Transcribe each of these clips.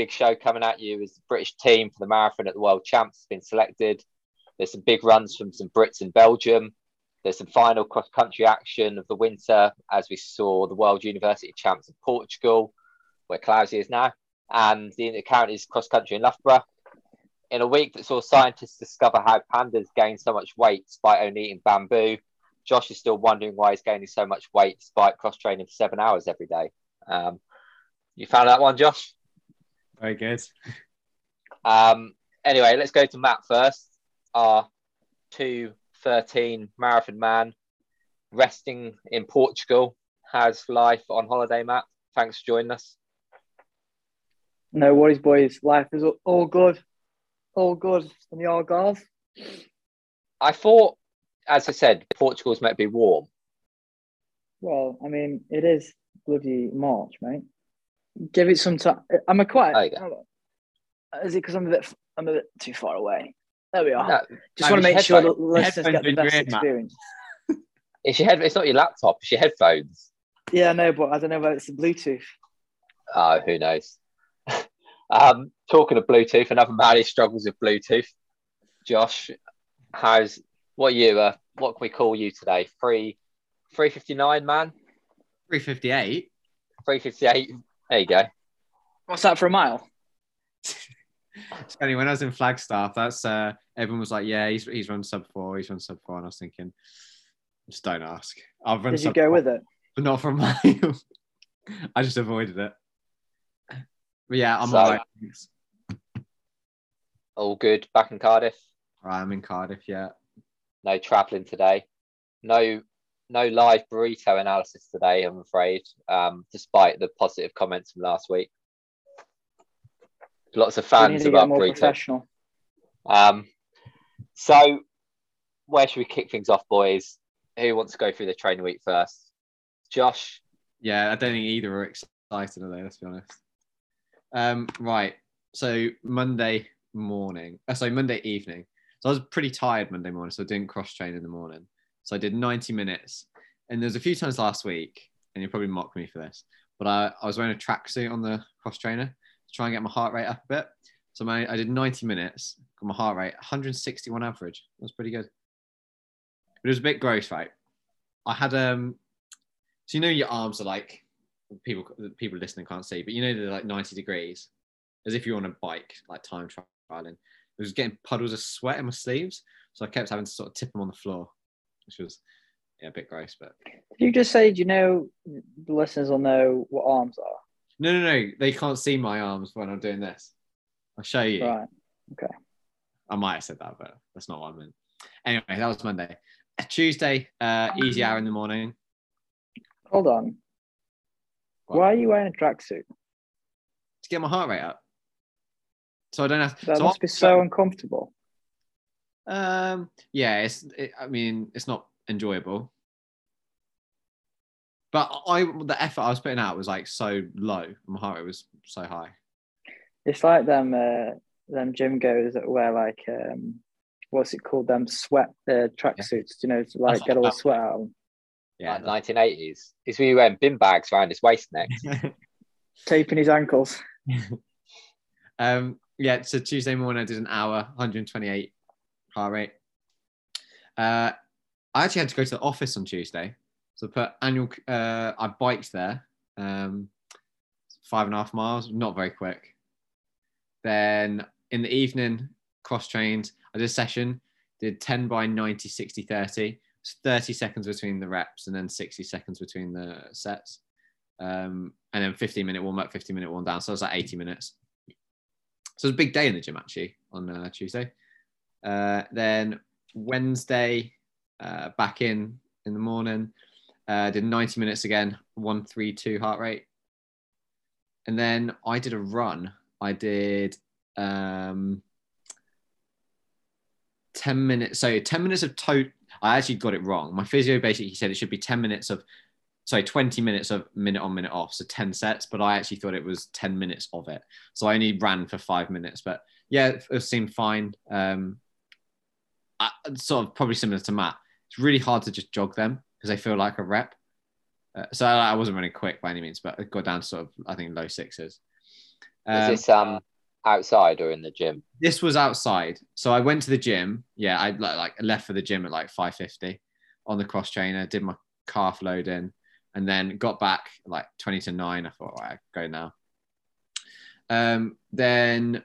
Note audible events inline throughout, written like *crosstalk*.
big show coming at you is the British team for the marathon at the World Champs has been selected. There's some big runs from some Brits in Belgium. There's some final cross country action of the winter as we saw the World University Champs in Portugal, where Clowesy is now, and the Inter-Counties cross country in Loughborough. In a week that saw scientists discover how pandas gain so much weight despite only eating bamboo, Josh is still wondering why he's gaining so much weight despite cross training for seven hours every day. Um, you found that one, Josh? Very good. Um, anyway, let's go to Matt first. Our 213 marathon man resting in Portugal. How's life on holiday, Matt? Thanks for joining us. No worries, boys. Life is all- all good. All good in the Algarve. I thought, as I said, Portugal's meant to be warm. Well, I mean, it is bloody March, mate. Give it some time. I'm a quiet? There you go. Is it because I'm a bit I'm a bit too far away? There we are. No, Just want to make sure the listeners get the best ear, Matt. experience. *laughs* it's your head. It's not your laptop. It's your headphones. Yeah, I know, but I don't know whether it's the Bluetooth. Oh, who knows? *laughs* um, talking of Bluetooth, another man who struggles with Bluetooth. Josh, how's what you? Uh, what can we call you today? Three, three fifty nine, man. 358. Three fifty eight. There you go. What's that for a mile? *laughs* It's funny when I was in Flagstaff, that's uh everyone was like, Yeah, he's he's run sub four, he's run sub four. And I was thinking, just don't ask. I've run Did you go four, with it? but not for a *laughs* mile. I just avoided it. But yeah, I'm So- all right. thanks. All good. Back in Cardiff. I'm in Cardiff, yeah. No travelling today. No, no live burrito analysis today. I'm afraid, um, despite the positive comments from last week. Lots of fans need to about get burrito. Um, so, where should we kick things off, boys? Who wants to go through the training week first? Josh. Yeah, I don't think either are excited, are they? Let's be honest. Um, right. So Monday morning, uh, sorry, Monday evening. So I was pretty tired Monday morning, so I didn't cross train in the morning. So I did 90 minutes, and there's a few times last week, and you'll probably mock me for this, but I, I was wearing a tracksuit on the cross trainer to try and get my heart rate up a bit. So my, I did 90 minutes, got my heart rate 161 average. That was pretty good. But it was a bit gross, right? I had um so you know your arms are like people people listening can't see, but you know they're like 90 degrees, as if you're on a bike, like time trialing. It was getting puddles of sweat in my sleeves, so I kept having to sort of tip them on the floor, which was yeah a bit gross. But you just say, do you know the listeners will know what arms are? no, no, no, they can't see my arms when I'm doing this. I'll show you. Right. Okay. I might have said that, but that's not what I meant. Anyway, that was Monday. Tuesday, uh, easy hour in the morning. Hold on. What? Why are you wearing a tracksuit? to get my heart rate up. So I don't have to. That so must be so uncomfortable. Um, yeah, it's. It, I mean, it's not enjoyable. But I, the effort I was putting out was like so low. My heart rate was so high. It's like them uh, them gym goers that wear like um, what's it called? Them sweat uh, tracksuits, you know, to like That's get all the sweat out. of 'em. Yeah, Like 1980s. He's really wearing bin bags around his waist next. *laughs* Taping his ankles. *laughs* um, yeah. So Tuesday morning, I did an hour, 128 heart rate. Uh, I actually had to go to the office on Tuesday, so I put annual. Uh, I biked there, um, five and a half miles, not very quick. Then in the evening, cross trained. I did a session, did 10 by 90, 60, 30. It's 30 seconds between the reps and then 60 seconds between the sets. Um, and then 15 minute warm up, 15 minute warm down. So it was like 80 minutes. So it was a big day in the gym actually on uh, Tuesday. Uh, then Wednesday, uh, back in in the morning, uh, did 90 minutes again, 132 heart rate. And then I did a run. I did um, 10 minutes. So 10 minutes of to- I actually got it wrong. My physio basically said it should be 10 minutes of, sorry, 20 minutes of minute on, minute off. So 10 sets, but I actually thought it was 10 minutes of it. So I only ran for five minutes, but yeah, it, it seemed fine. Um, I, sort of probably similar to Matt. It's really hard to just jog them because they feel like a rep. Uh, so I, I wasn't running quick by any means, but I got down to sort of, I think, low sixes. Is Um, this um outside or in the gym? this was outside so i went to the gym yeah i like, like left for the gym at like 5.50 on the cross trainer did my calf load in and then got back like 20 to 9 i thought all right go now um then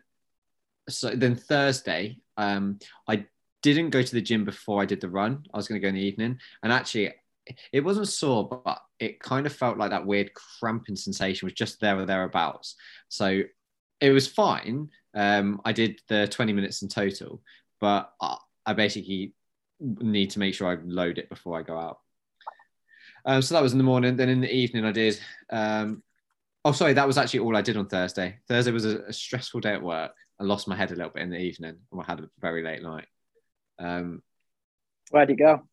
so then thursday um i didn't go to the gym before i did the run i was going to go in the evening and actually it wasn't sore but it kind of felt like that weird cramping sensation was just there or thereabouts so it was fine um, I did the 20 minutes in total, but I, basically need to make sure I load it before I go out. Um, so that was in the morning. Then in the evening, I did. Um, oh, sorry, that was actually all I did on Thursday. Thursday was a, a stressful day at work. I lost my head a little bit in the evening. and I had a very late night. Um, Where'd you go?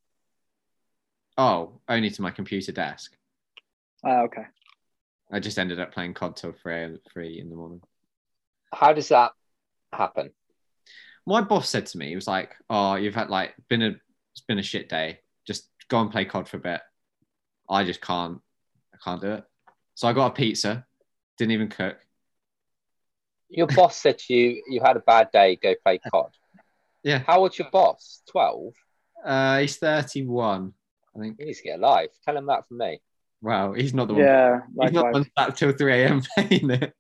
oh, only to my computer desk. Oh, okay. I just ended up playing COD till three, three in the morning. How does that happen? my boss said to me, he was like, "Oh, you've had like been a it's been a shit day. Just go and play COD for a bit." I just can't. I can't do it. So I got a pizza. Didn't even cook. Your boss said to you you had a bad day, go play COD. Yeah. How old's your boss? 12? Uh, he's thirty-one. I think. He needs to get a life. Tell him that from me. Wow, he's not the one. Yeah, He's not likewise. on that till three a.m. playing *laughs* it.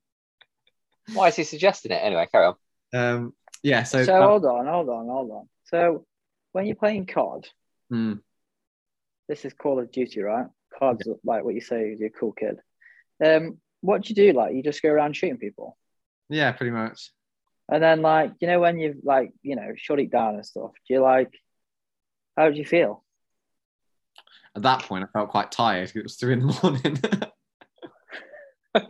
Why is he suggesting it? Anyway, carry on. Um, yeah. So, So, hold on, hold on, hold on. So when you're playing COD, Hmm. this is Call of Duty, right? COD's like what you say, you're a cool kid. Um, what do you do? Like you just go around shooting people, yeah, pretty much. And then like you know when you've like you know shut it down and stuff. Do you like? How do you feel? At that point, I felt quite tired. 'cause It was three in the morning. *laughs*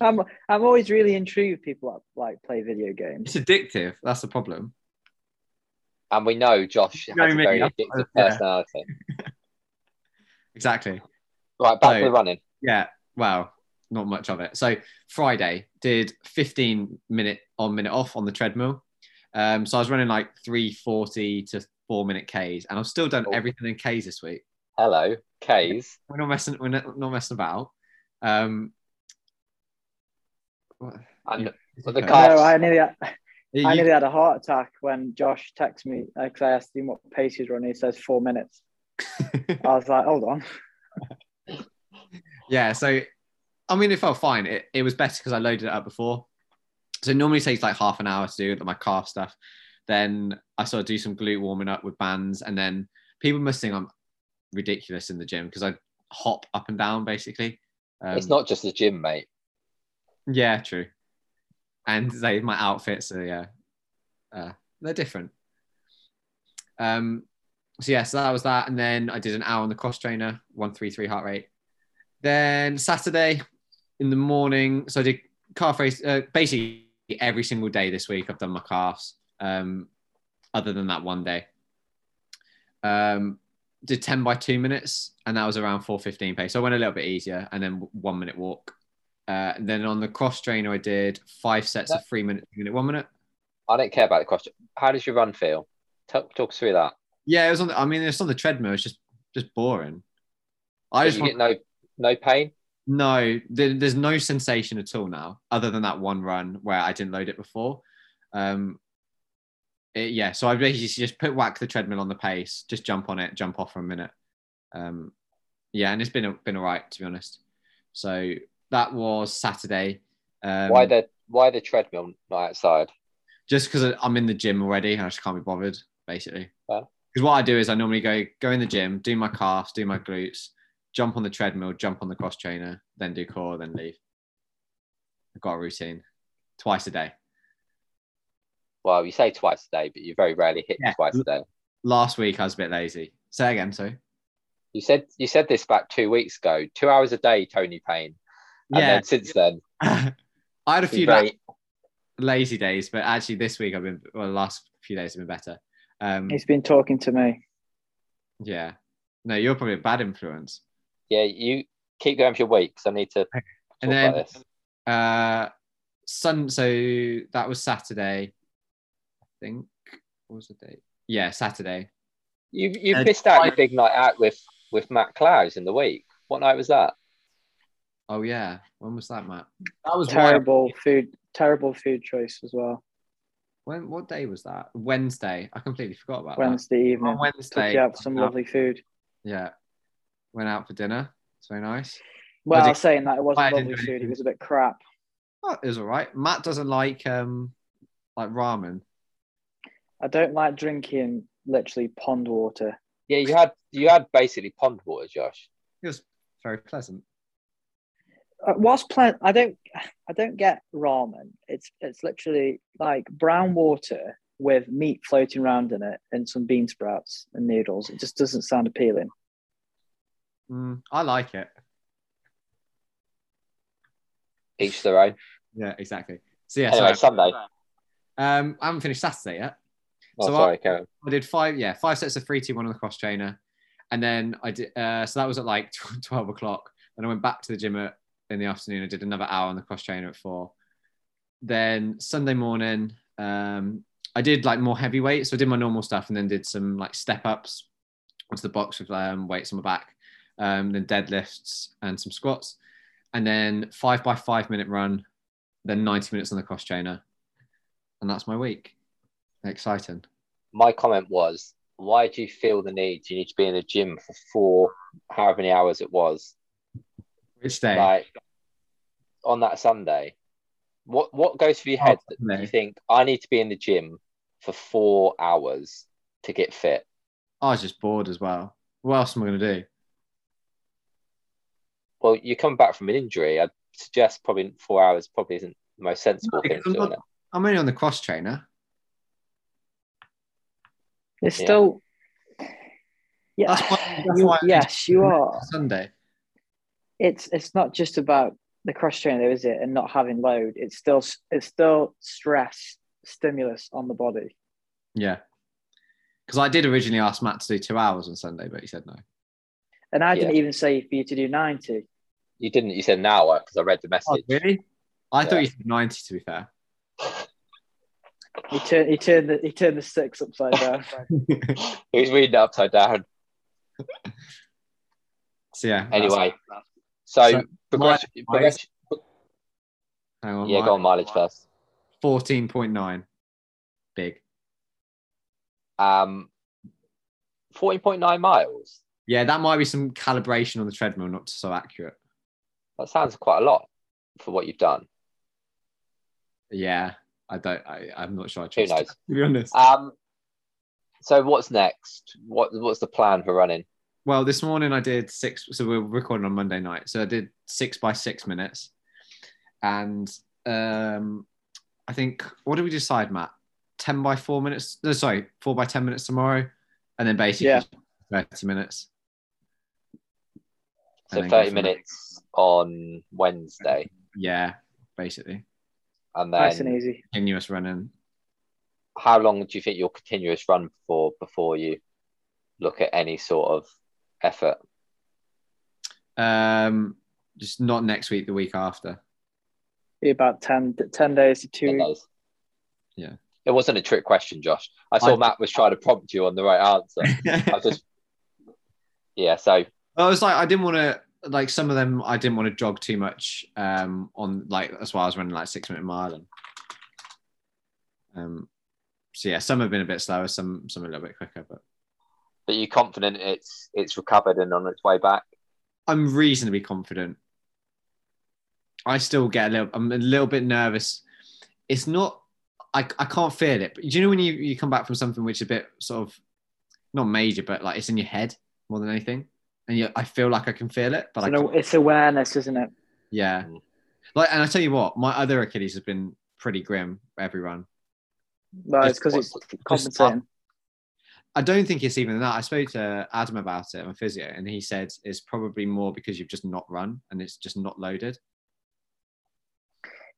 I'm I'm always really intrigued. with People that like play video games. it's addictive. That's the problem. And we know Josh has No, a very addictive Yeah. personality. *laughs* Exactly. Right, back to So- the running. Yeah, well, not much of it. So Friday did 15 minute on minute off on the treadmill. Um, so I was running like 340 to four minute Ks, and I've still done Oh. everything in Ks this week. Hello, K's. We're not messing. We're not, not messing about. Um, what- And Yeah. the Okay. car- No, I nearly I you- nearly had a heart attack when Josh texted me because I asked him what pace he's running. He says four minutes. *laughs* I was like, hold on. *laughs* yeah. So, I mean, it felt fine. It, it was better because I loaded it up before. So it normally takes like half an hour to do my calf stuff. Then I sort of do some glute warming up with bands, and then people must think I'm ridiculous in the gym because I hop up and down basically. Um, it's not just the gym, mate. Yeah, true. And they, my outfits are yeah, uh, they're different. Um, so yeah, so that was that, and then I did an hour on the cross trainer, one three three heart rate. Then Saturday in the morning, so I did calf race. Uh, basically every single day this week, I've done my calves. Um, other than that one day, um, did ten by two minutes, and that was around four fifteen pace. So I went a little bit easier, and then one minute walk. Uh, and then on the cross trainer, I did five sets of three minutes, minute, one minute. I don't care about the cost. How does your run feel? Talk, talk us through that. Yeah, it was on. The, I mean, it's on the treadmill. It's just just boring. I Did just want, get no no pain? No. There, there's no sensation at all now, other than that one run where I didn't load it before. Um, it- yeah, so I basically just put whack the treadmill on the pace, just jump on it, jump off for a minute. Um, yeah, and it's been been alright to be honest. So that was Saturday. Um, why the why the treadmill not outside? just because I'm in the gym already and I just can't be bothered, basically. Because what I do is I normally go go in the gym, do my calves, do my glutes, jump on the treadmill, jump on the cross trainer, then do core, then leave. I've got a routine twice a day. Well, you say twice a day, but you very rarely hit Yeah. twice a day. Last week I was a bit lazy. Say again, sorry. You said you said this back two weeks ago. Two hours a day, Tony Payne. And Yeah, then since then, *laughs* I had a few you've lazy days, but actually this week I've been well. The last few days have been better. Um, He's been talking to me. Yeah. No, you're probably a bad influence. Yeah, you keep going for your week because I need to talk And then about this. uh sun so that was Saturday. I think what was the date? Yeah, Saturday. You you Uh, missed out I- your big night out with with Matt Clowes in the week. What night was that? Oh yeah. When was that, Matt? That was Terrible food, terrible food choice as well. When what day was that? Wednesday. I completely forgot about that. Wednesday that. evening. On Wednesday. Took you out for some lovely food. Yeah. Went out for dinner. It's very nice. Well, did- saying that it wasn't didn't lovely do food, it was a bit crap. Oh, it was all right. Matt doesn't like um like ramen. I don't like drinking literally pond water. Yeah, you had you had basically pond water, Josh. It was very pleasant. Uh, what's plen- I don't, I don't get ramen. It's it's literally like brown water with meat floating around in it and some bean sprouts and noodles. It just doesn't sound appealing. Mm, I like it. Each their own. Yeah, exactly. So yeah, anyway, sorry. Sunday. Um, I haven't finished Saturday yet. Oh, So sorry, Karen. I did five, yeah, five sets of three, two, one on the cross trainer, and then I did. Uh, so that was at like *laughs* twelve o'clock. Then I went back to the gym at, in the afternoon. I did another hour on the cross trainer at four. Then Sunday morning, um, I did like more heavyweight. So I did my normal stuff, and then did some like step ups onto the box with um, weights on my back, um, then deadlifts and some squats, and then five by five minute run, then ninety minutes on the cross trainer, and that's my week. Exciting. My comment was, why do you feel the need? You need to be in the gym for four, however many hours it was, Which day? like on that Sunday. What what goes through your head that Sunday. you think I need to be in the gym for four hours to get fit? I was just bored as well. What else am I going to do? Well, you come back from an injury. I'd suggest probably four hours probably isn't the most sensible No, thing to I'm do. not- I'm only on the cross trainer. It's Yeah. still, yeah, That's why- that's you- why yes, you are. Sunday. It's it's not just about the cross trainer, is it, and not having load. It's still it's still stress stimulus on the body. Yeah. Because I did originally ask Matt to do two hours on Sunday, but he said no. And I didn't Yeah. even say for you to do ninety. You didn't. You said an hour because I read the Oh, message. really? I Yeah. thought you said 90, to be fair. He turned he turned the he turned the six upside down. *laughs* He was reading it upside down. *laughs* so, yeah. Anyway, so, So, progression. mileage- progression hang on. yeah, my- go on mileage first. 14.9. Big. Um, fourteen point nine miles. Yeah, that might be some calibration on the treadmill, not so accurate. That sounds quite a lot for what you've done. Yeah, I don't, I, I'm not sure I Who trust it, knows? *laughs* to be honest. Um, so what's next? What what's the plan for running? Well, this morning I did six. So we're recording on Monday night. So I did six by six minutes, and um, I think what did we decide, Matt? Ten by four minutes. No, sorry, four by ten minutes tomorrow, and then basically Yeah. thirty minutes. So And then go thirty from there. minutes on Wednesday, Yeah, basically and nice then and easy. continuous running. how long do you think you'll continuous run for before you look at any sort of effort? Um, just not next week, the week after. Be about 10, 10 days to two. Ten days? Yeah. It wasn't a trick question, Josh. I saw I- Matt was trying to prompt you on the right answer. I *laughs* just, yeah. So I was like, I didn't want to like some of them. I didn't want to jog too much. Um, on like that's why I was running like six minute mile and. Um, so yeah, some have been a bit slower, some some a little bit quicker, but But you're confident it's it's recovered and on its way back. I'm reasonably confident. I still get a little. I'm a little bit nervous. It's not. I, I can't feel it. But do you know when you, you come back from something which is a bit sort of not major, but like it's in your head more than anything, and you, I feel like I can feel it, but I It's, an- it's awareness, isn't it? Yeah. Mm. Like, and I tell you what, my other Achilles has been pretty grim every run. No, it's because it's what's- compensating. I don't think it's even that. I spoke to Adam about it, my physio, and he said it's probably more because you've just not run and it's just not loaded.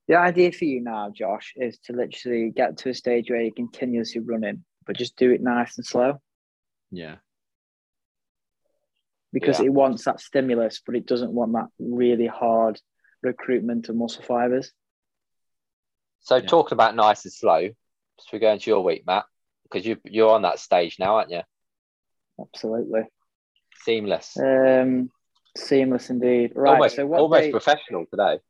The idea for you now, Josh, is to literally get to a stage where you're continuously running, but just do it nice and slow. Yeah. Because Yeah. it wants that stimulus, but it doesn't want that really hard recruitment of muscle fibers. So Yeah. talking about nice and slow, should we go into your week, Matt? Because you you're on that stage now, aren't you? Absolutely. Seamless. Um, seamless indeed. Right. almost so what almost day- professional today.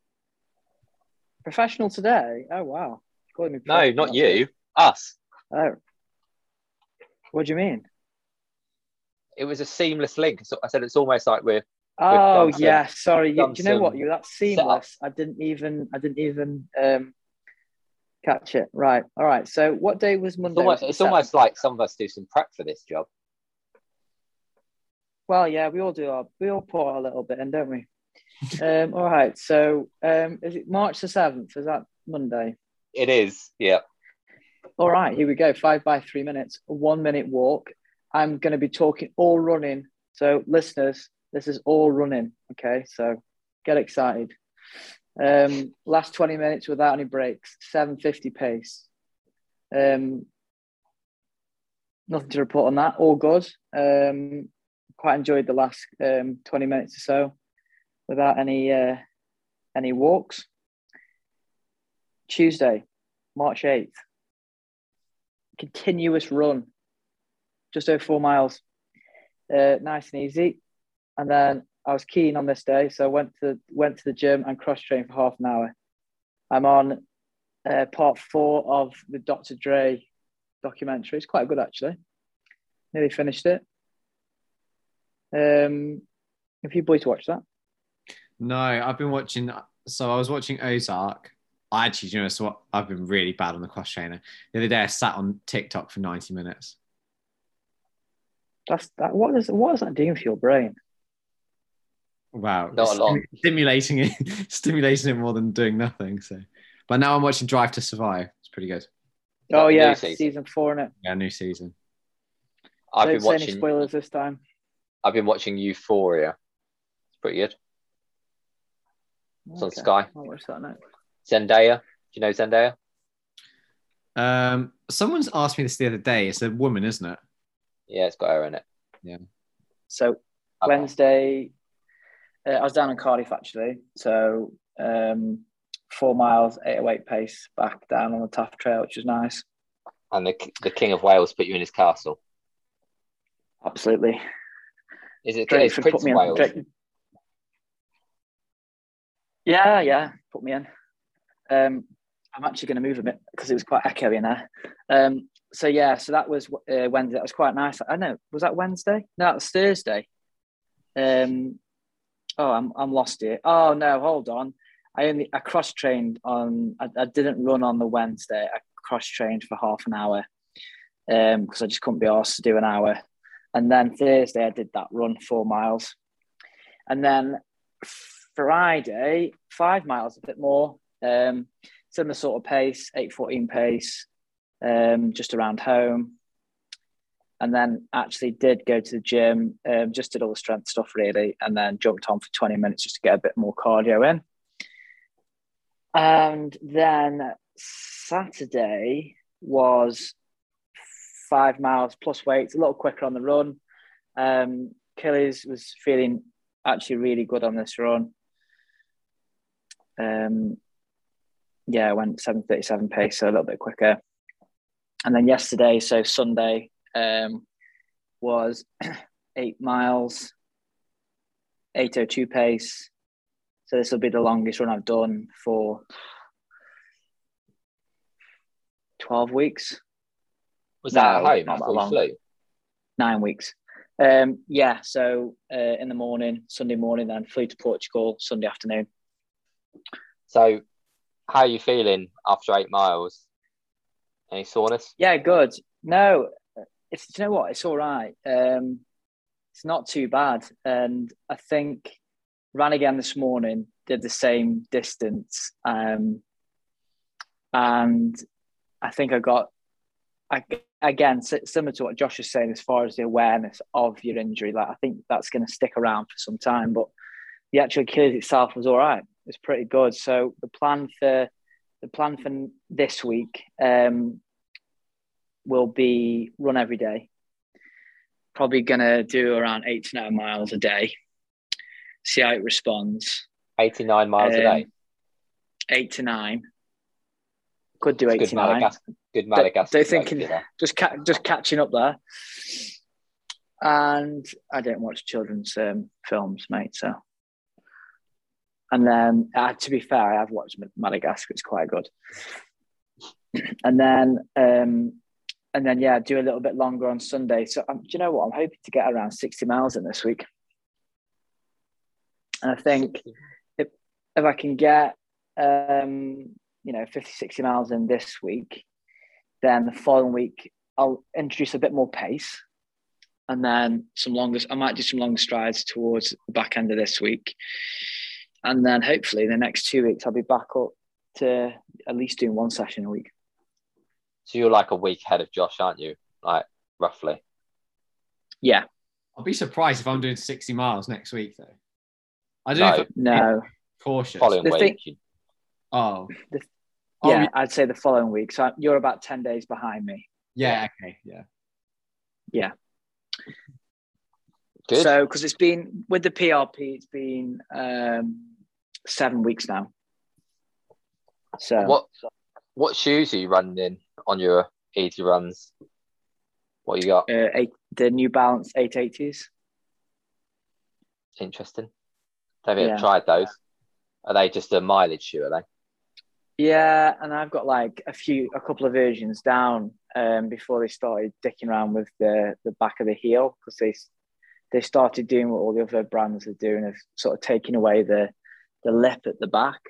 professional today? Oh wow. No, not you. Us. Oh. What do you mean? It was a seamless link. So I said it's almost like we're Oh some- yeah, sorry. You, do you know what? some You that's setup. seamless. I didn't even I didn't even um catch it. Right. All right. So what day was it's Monday? almost, it's almost like some of us do some prep for this job. Well, yeah, we all do our we all pour a little bit in, don't we? um, all right. So um is it March the seventh? Is that Monday? It is, yeah. All right, here we go. Five by three minutes, one minute walk. I'm going to be talking all running. So, listeners, this is all running. Okay, so get excited. Um, last 20 minutes without any breaks, 750 pace. Um, nothing to report on that. All good. Um, quite enjoyed the last um, 20 minutes or so without any uh, any walks. Tuesday, March 8th continuous run, just over four miles, uh, nice and easy. And then I was keen on this day, so I went to went to the gym and cross trained for half an hour. I'm on uh, part four of the Dr. Dre documentary. It's quite good actually. Nearly finished it. Um, have you boys watched that? No, I've been watching. So I was watching Ozark. I actually, you know, so I've been really bad on the cross trainer. The other day, I sat on TikTok for 90 minutes. That's that. What is what is that doing for your brain? Wow, Not a lot. *laughs* Stimulating it, *laughs* stimulating it more than doing nothing. So, but now I'm watching Drive to Survive. It's pretty good. Oh yeah, season? season four in it. Yeah, new season. I've Don't been say any spoilers this time. I've been watching Euphoria. It's pretty good. It's on Sky. I'll watch that next. Zendaya. Do you know Zendaya? Um, someone's asked me this the other day. It's a woman, isn't it? Yeah, it's got her in it. Yeah. So Okay. Wednesday, uh, I was down in Cardiff actually. So um, four miles, 808 pace back down on the Taff Trail, which was nice. And the the King of Wales put you in his castle. Absolutely. Is it Drake Prince put me of in. Wales? Drake- Yeah, yeah, put me in. Um, I'm actually going to move a bit because it was quite echoey in there. Um, so yeah, so that was uh, Wednesday. That was quite nice. I know. Was that Wednesday? No, it was Thursday. Um, oh, I'm I'm lost here. Oh no, hold on. I only I cross trained on. I, I didn't run on the Wednesday. I cross trained for half an hour um because I just couldn't be asked to do an hour. And then Thursday I did that run four miles, and then Friday five miles, a bit more. Um, similar sort of pace, eight fourteen pace, um, just around home. And then actually did go to the gym, um, just did all the strength stuff really, and then jumped on for 20 minutes just to get a bit more cardio in. And then Saturday was five miles plus weights, a little quicker on the run. Um, was feeling actually really good on this run. Um, yeah, I went 737 pace, so a little bit quicker. And then yesterday, so Sunday, um, was *clears throat* eight miles, 802 pace. So this will be the longest run I've done for 12 weeks, Was that No, at home not after that long. flew? nine weeks. Um, yeah, so uh, in the morning, Sunday morning, then flew to Portugal Sunday afternoon. So, how are you feeling after eight miles? Any soreness? Yeah, good. No, it's you know what, it's all right. Um, it's not too bad, and I think ran again this morning. Did the same distance, um, and I think I got. I, again, similar to what Josh is saying, as far as the awareness of your injury, like I think that's going to stick around for some time. But the actual Achilles itself was all right. It's pretty good. So the plan for the plan for this week um, will be run every day. probably gonna do around eight to nine miles a day. See how it responds. 89 miles a Um, day. Eight to nine. Could do eight good to nine. Good Madagascar. don't think- rate, you know. Just ca- just catching up there. And I don't watch children's um, films, mate. So, and then uh, to be fair, I have watched Madagascar. It's quite good. And then, um, and then, yeah, do a little bit longer on Sunday. So, um, do you know what? I'm hoping to get around 60 miles in this week. And I think if if I can get, um, you know, 50, 60 miles in this week, then the following week I'll introduce a bit more pace, and then some longer. I might do some longer strides towards the back end of this week, and then hopefully the next two weeks I'll be back up to at least doing one session a week. So you're like a week ahead of Josh, aren't you? Like roughly. Yeah, I'll be surprised if I'm doing 60 miles next week, though. I don't know if no, cautious. Following The week. thing- you- Oh. The- Oh, yeah, I'd say the following week. So you're about ten days behind me. yeah, okay, yeah. Good. So because it's been with the PRP, it's been um, seven weeks now. So what what shoes are you running in on your easy runs? What you got? uh, eight, the New Balance 880s. Interesting. Have you Yeah. tried those? Are they just a mileage shoe? Are they? Yeah, and I've got like a few, a couple of versions down um, before they started dicking around with the the back of the heel because they they started doing what all the other brands are doing of sort of taking away the the lip at the back.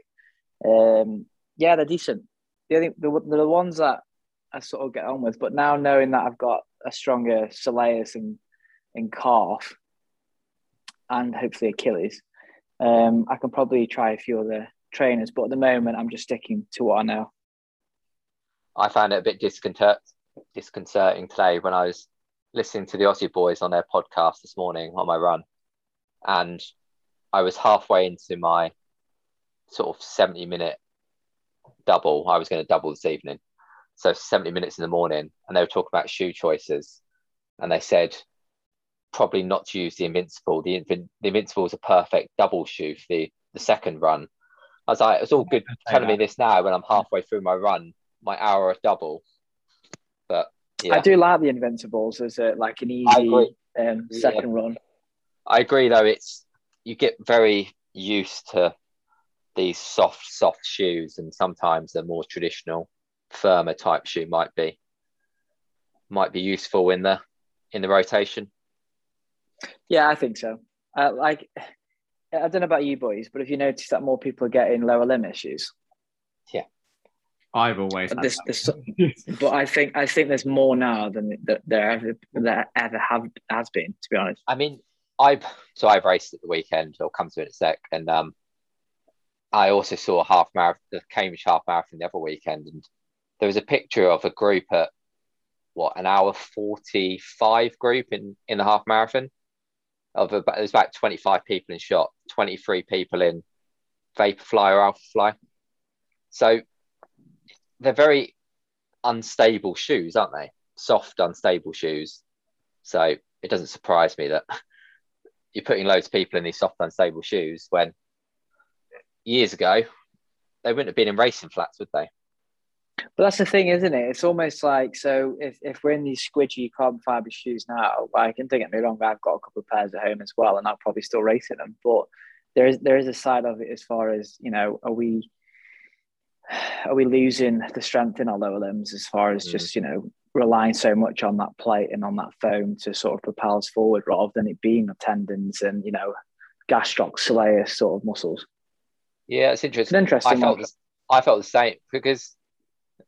Um, yeah, they're decent. The only the, the ones that I sort of get on with, but now knowing that I've got a stronger soleus and and calf, and hopefully Achilles, um, I can probably try a few other trainers. But at the moment, I'm just sticking to what I know. I found it a bit disconcert, disconcerting today when I was listening to the Aussie boys on their podcast this morning on my run, and I was halfway into my sort of seventy minute double. I was going to double this evening, so seventy minutes in the morning, and they were talking about shoe choices, and they said probably not to use the Invincible. The, Invin- the Invincible is a perfect double shoe for the the second run. I was like, it's all good say telling me this now when I'm halfway through my run, my hour of double. But yeah, I do like the Invincibles as a, like an easy agree. um, Yeah. second run. I agree though. It's you get very used to these soft, soft shoes, and sometimes the more traditional, firmer type shoe might be might be useful in the in the rotation. Yeah, I think so. Uh, like, I don't know about you boys, but have you noticed that more people are getting lower limb issues? Yeah, I've always had This, this, but I think I think there's more now than th- there ever there ever have has been. To be honest, I mean, I so I've raced at the weekend. I'll come to it in a sec, and um, I also saw a half marathon, the Cambridge half marathon the other weekend, and there was a picture of a group at what an hour forty five group in in the half marathon. Of about there's about twenty five people in shot, twenty three people in Vaporfly or Alphafly. So they're very unstable shoes, aren't they? Soft, unstable shoes. So it doesn't surprise me that you're putting loads of people in these soft, unstable shoes when years ago they wouldn't have been in racing flats, would they? but that's the thing, isn't it? It's almost like so. If, if we're in these squidgy carbon fiber shoes now, like, and don't get me wrong, I've got a couple of pairs at home as well, and I'll probably still race in them. But there is there is a side of it as far as you know, are we are we losing the strength in our lower limbs as far as Mm. just you know relying so much on that plate and on that foam to sort of propel us forward rather than it being the tendons and you know gastroc sort of muscles. Yeah, it's It's interesting. interesting I felt the, I felt the same because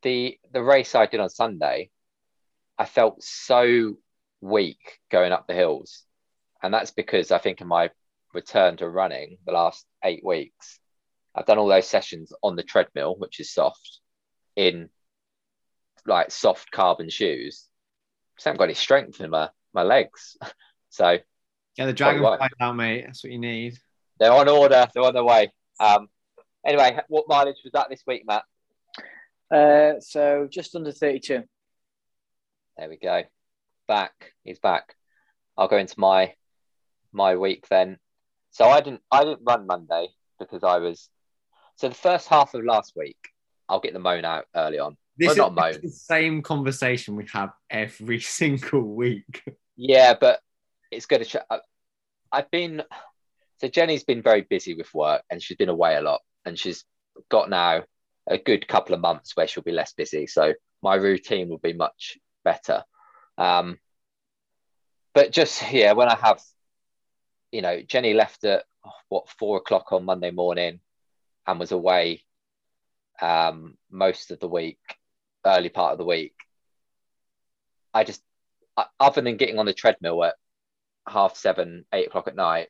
the the race I did on Sunday, I felt so weak going up the hills, and that's because I think in my return to running the last eight weeks, I've done all those sessions on the treadmill, which is soft, in like soft carbon shoes. Just haven't got any strength in my my legs, *laughs* so yeah, the Probably why. dragonflies out, mate. That's what you need. they're on order. They're on their way. Um, anyway, what mileage was that this week, Matt? Uh, so just under 32. There we go. Back. He's back. I'll go into my my week then. So I didn't I didn't run Monday because I was so the first half of last week. I'll get the moan out early on. This well, is not moan. the same conversation we have every *laughs* single week. Yeah, but it's good to. Ch- I- I've been so Jenny's been very busy with work and she's been away a lot, and she's got now a good couple of months where she'll be less busy. So my routine will be much better. Um, but just yeah, when I have, you know, Jenny left at what four o'clock on Monday morning, and was away um, most of the week, early part of the week. I just, other than getting on the treadmill at half seven, eight o'clock at night,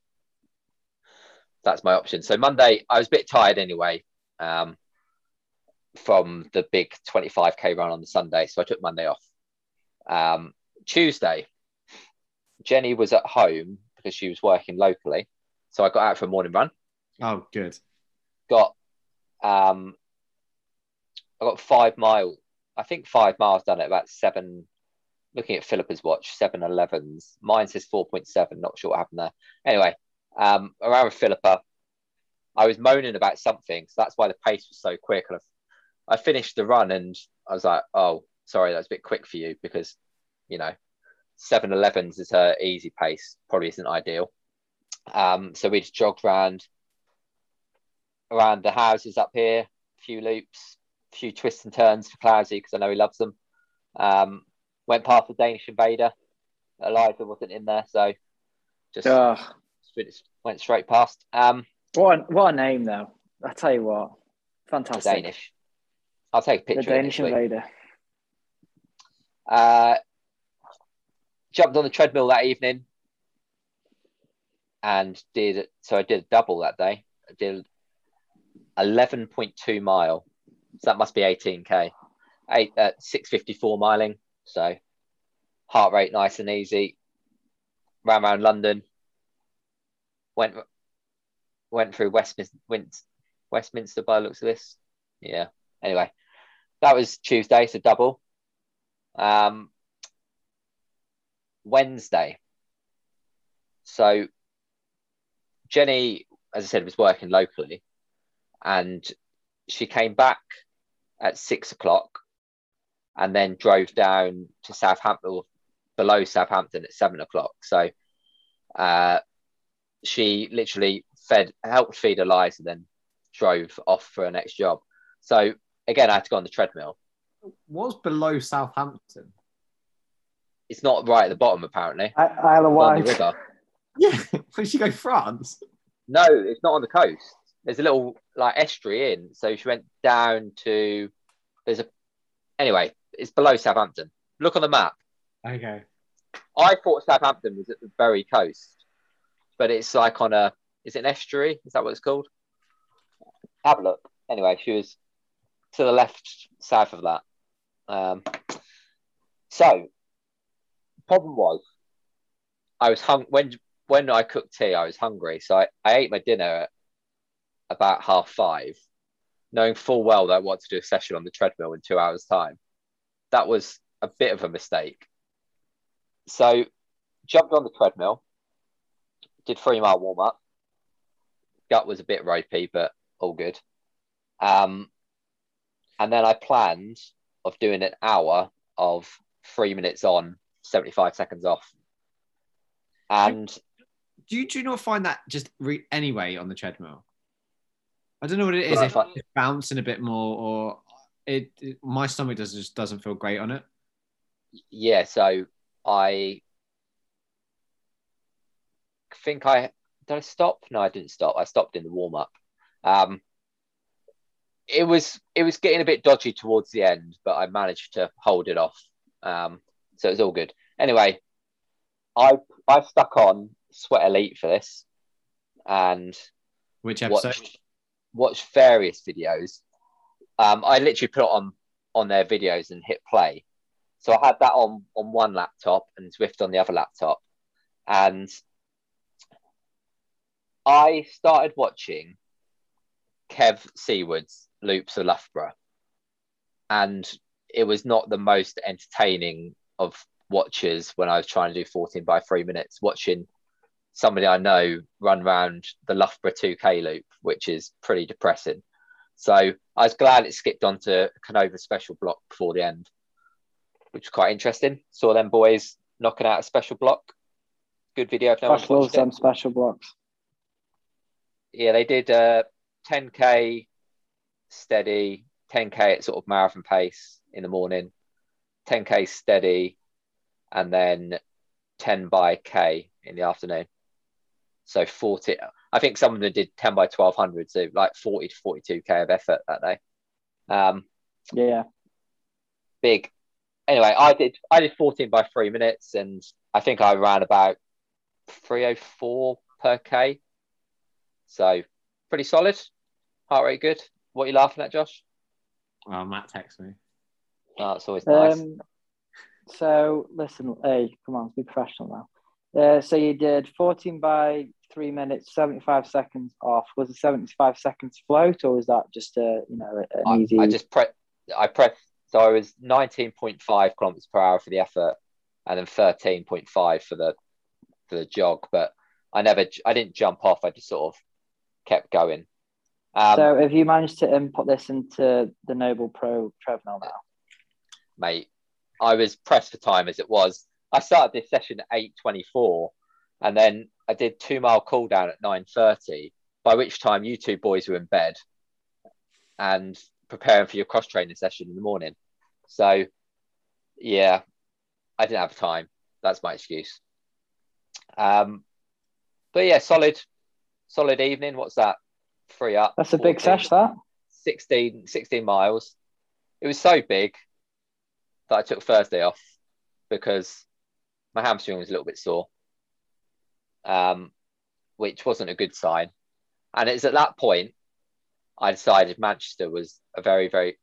that's my option. So Monday, I was a bit tired anyway um, from the big 25k run on the Sunday, so I took Monday off. Um, Tuesday, Jenny was at home because she was working locally, so I got out for a morning run. Oh, good. Got um, I got five mile, I think five miles done at about seven. Looking at Philippa's watch, seven elevens. Mine says four point seven. Not sure what happened there. Anyway, um, around with Philippa, I was moaning about something, so that's why the pace was so quick. And I, I finished the run, and I was like, "Oh, sorry, that's a bit quick for you because, you know, seven elevens is her easy pace. Probably isn't ideal." Um, so we just jogged around around the houses up here, a few loops, few twists and turns for Clowesy because I know he loves them. Um, went past the Danish invader. Eliza wasn't in there, so just Ugh. went- straight past. Um, what, a, what a name, though. I tell you what, the fantastic. Danish. I'll take a picture. of it Danish invader. Uh, jumped on the treadmill that evening and did so I did a double that day. I did 11.2 mile. So that must be 18k. Eight uh, 654 miling. So heart rate nice and easy. Ran around London. Went went through Westminster went Westminster by looks of this. Yeah. Anyway, that was Tuesday, so double. Um, Wednesday. So Jenny, as I said, was working locally, and she came back at six o'clock, and then drove down to Southampton, below Southampton at seven o'clock. So uh, she literally fed, helped feed Eliza, then drove off for her next job. So again, I had to go on the treadmill. What's below Southampton? It's not right at the bottom, apparently. I- Isle of It's on the Wight. *laughs* Yeah, where did she go? France. No, it's not on the coast. There's a little like estuary in, so she went down to. There's a. Anyway, it's below Southampton. Look on the map. Okay. I thought Southampton was at the very coast, but it's like on a. Is it an estuary? Is that what it's called? Have a look. Anyway, she was to the left, south of that. Um, so, problem was, I was hung when when I cooked tea. I was hungry, so I, I ate my dinner at about half five, knowing full well that I want to do a session on the treadmill in two hours' time. That was a bit of a mistake. So, jumped on the treadmill, did three mile warm up. Gut was a bit ropey, but all good. Um, and then I planned of doing an hour of three minutes on, 75 seconds off. And Do you, do you not find that just re- anyway on the treadmill? I don't know what it is. If find- it's bouncing a bit more, or it, it- my stomach does just doesn't feel great on it. yeah, so I think I did I stop? No, I didn't stop. I stopped in the warm up. Um, it was it was getting a bit dodgy towards the end, but I managed to hold it off. Um, so it was all good. Anyway, I I stuck on Sweat Elite for this and Which episode? watched watched various videos. Um, I literally put on on their videos and hit play. So I had that on on one laptop and Zwift on the other laptop, and I started watching Kev Seaward's Loops of Loughborough, and it was not the most entertaining of watches when I was trying to do 14 by three minutes, watching somebody I know run around the Loughborough 2K loop, which is pretty depressing. So I was glad it skipped onto Canova special block before the end, which was quite interesting. Saw them boys knocking out a special block. Good video if no Josh loves watched them special blocks. Yeah, they did uh, 10k steady, 10k at sort of marathon pace in the morning, 10k steady, and then 10 by k in the afternoon. So 40. I think some of them did 10 by 1200, so like 40 to 42k of effort that day. Um, Yeah. big. Anyway, I did I did 14 by three minutes, and I think I ran about 304 per k. So pretty solid. Heart rate good. What are you laughing at, Josh? Oh, Matt texts me. Oh, it's always nice. Um, so listen, hey, come on, let's be professional now. Uh, so you did 14 by three minutes, 75 seconds off. Was it 75 seconds float, or was that just a you know an I, easy? I just pre I pressed so I was 19.5 kilometers per hour for the effort, and then 13.5 for the for the jog. But I never I didn't jump off. I just sort of kept going. Um, so have you managed to input this into the Noble Pro treadmill now? mate. I was pressed for time as it was. I started this session at 8.24 and then I did two mile cool down at 9.30, by which time you two boys were in bed and preparing for your cross training session in the morning. So, yeah, I didn't have time. That's my excuse. Um, but yeah, solid, solid evening. What's that? Three up. That's a big 14. sesh, that. 16, 16 miles. It was so big that I took Thursday off because my hamstring was a little bit sore, um, which wasn't a good sign. And it's at that point I decided Manchester was a very, very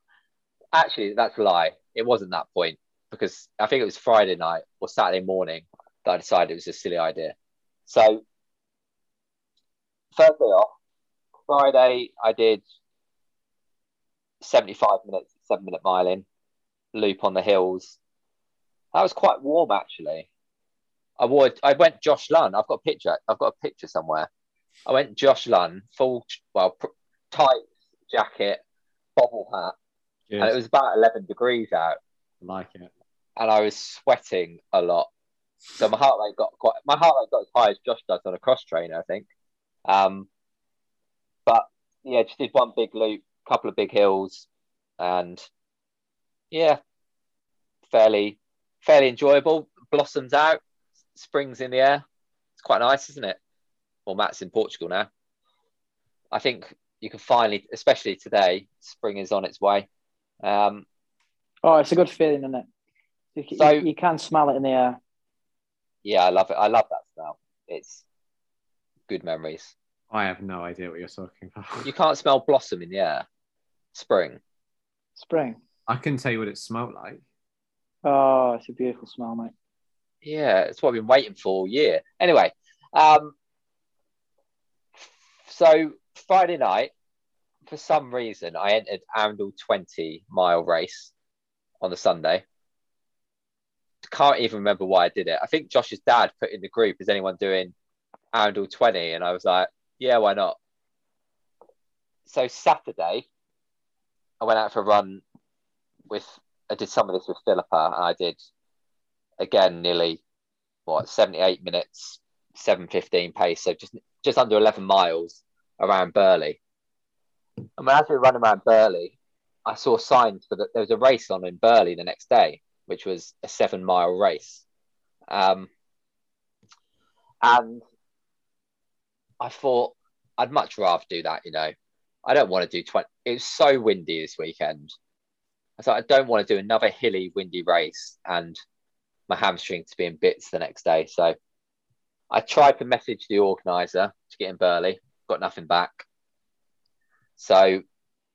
actually that's a lie. It wasn't that point because I think it was Friday night or Saturday morning that I decided it was a silly idea. So Thursday off. Friday I did 75 minutes, seven minute mile in, loop on the hills. That was quite warm actually. I wore, I went Josh Lunn. I've got a picture. I've got a picture somewhere. I went Josh Lunn, full, well, pr- tight jacket, bobble hat, Good. and it was about 11 degrees out, I like it. and I was sweating a lot. So my heart rate got quite, my heart rate got as high as Josh does on a cross trainer, I think. Um, but yeah, just did one big loop, couple of big hills, and yeah, fairly, fairly enjoyable. Blossoms out, springs in the air. It's quite nice, isn't it? Well, Matt's in Portugal now. I think you can finally, especially today, spring is on its way. Um, Oh, it's a good feeling, isn't it? You, So- you, you can smell it in the air. yeah, I love it. I love that smell. It's good memories. I have no idea what you're talking about. You can't smell blossom in the air. Spring. Spring. I couldn't tell you what it smelled like. Oh, it's a beautiful smell, mate. Yeah, it's what I've been waiting for all year. Anyway, um, so Friday night, for some reason, I entered Arundel 20 mile race on the Sunday. Can't even remember why I did it. I think Josh's dad put in the group, is anyone doing Arundel 20? And I was like, yeah, why not? So Saturday, I went out for a run with, I did some of this with Philippa, and I did again nearly what 78 minutes 715 pace so just just under 11 miles around Burghley. And as we were running around Burghley i saw signs for that there was a race on in Burghley the next day which was a seven mile race. Um, and i thought i'd much rather do that you know. I don't want to do 20 it was so windy this weekend. I thought i don't want to do another hilly windy race and my hamstring to be in bits the next day. So I tried to message the organizer to get in Burghley, got nothing back. So